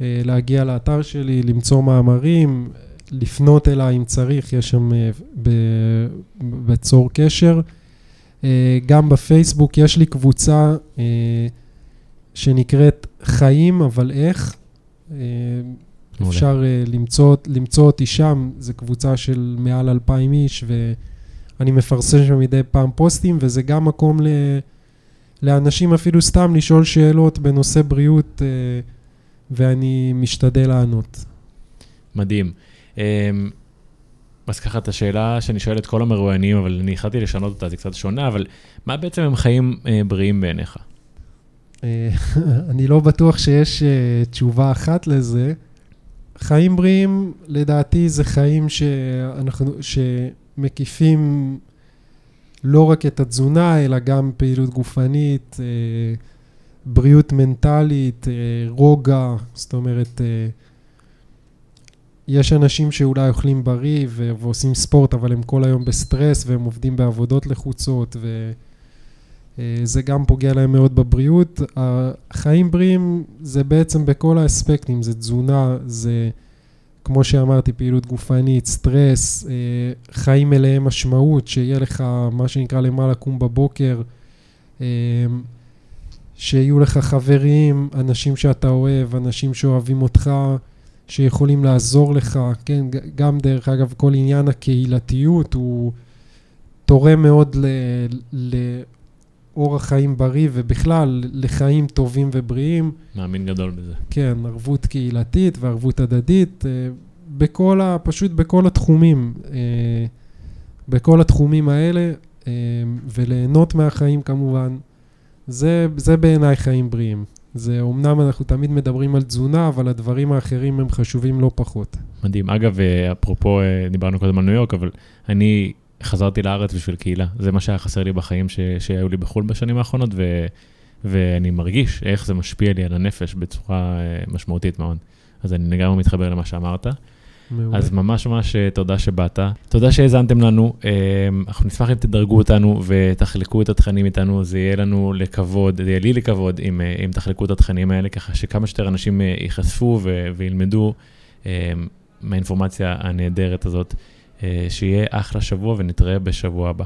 אה, להגיע לאתר שלי, למצוא מאמרים, לפנות אליי אם צריך, יש שם אה, ב- בצור קשר. אה, גם בפייסבוק יש לי קבוצה אה, שנקראת חיים, אבל איך. אה, מעולה. אפשר למצוא, למצוא אותי שם, זו קבוצה של מעל אלפיים איש, ואני מפרסם שם מדי פעם פוסטים, וזה גם מקום ל... לאנשים אפילו סתם לשאול שאלות בנושא בריאות, ואני משתדל לענות. מדהים. אז ככה, את השאלה שאני שואל את כל המרואיינים, אבל אני החלטתי לשנות אותה, זה קצת שונה, אבל מה בעצם הם חיים אה, בריאים בעיניך? אה, אני לא בטוח שיש אה, תשובה אחת לזה. חיים בריאים, לדעתי, זה חיים שאנחנו, שמקיפים לא רק את התזונה, אלא גם פעילות גופנית, אה, בריאות מנטלית, אה, רוגע, זאת אומרת, אה, יש אנשים שאולי אוכלים בריא ו- ועושים ספורט, אבל הם כל היום בסטרס והם עובדים בעבודות לחוצות, וזה גם פוגע להם מאוד בבריאות. החיים בריאים זה בעצם בכל האספקטים, זה תזונה, זה כמו שאמרתי, פעילות גופנית, סטרס, אה, חיים מלאי משמעות, שיהיה לך מה שנקרא למה לקום בבוקר, אה, שיהיו לך חברים, אנשים שאתה אוהב, אנשים שאוהבים אותך, שיכולים לעזור לך, כן, גם דרך אגב, כל עניין הקהילתיות הוא תורם מאוד לאורח חיים בריא ובכלל לחיים טובים ובריאים. מאמין גדול בזה. כן, ערבות קהילתית וערבות הדדית, אה, בכל ה... פשוט בכל התחומים, אה, בכל התחומים האלה, אה, וליהנות מהחיים כמובן. זה, זה בעיניי חיים בריאים. זה, אומנם אנחנו תמיד מדברים על תזונה, אבל הדברים האחרים הם חשובים לא פחות. מדהים. אגב, אה, אפרופו, אה, דיברנו קודם על ניו יורק, אבל אני חזרתי לארץ בשביל קהילה. זה מה שהיה חסר לי בחיים ש... שהיו לי בחו"ל בשנים האחרונות, ו... ואני מרגיש איך זה משפיע לי על הנפש בצורה אה, משמעותית מאוד. אז אני לגמרי מתחבר למה שאמרת. מעולה. אז ממש ממש אה, תודה שבאת. תודה שהאזנתם לנו. אה, אנחנו נשמח אם תדרגו אותנו ותחלקו את התכנים איתנו, זה יהיה לנו לכבוד, זה יהיה לי לכבוד אם, אה, אם תחלקו את התכנים האלה, ככה שכמה שיותר אנשים ייחשפו ו- וילמדו מהאינפורמציה הנהדרת הזאת. שיהיה אחלה שבוע ונתראה בשבוע הבא.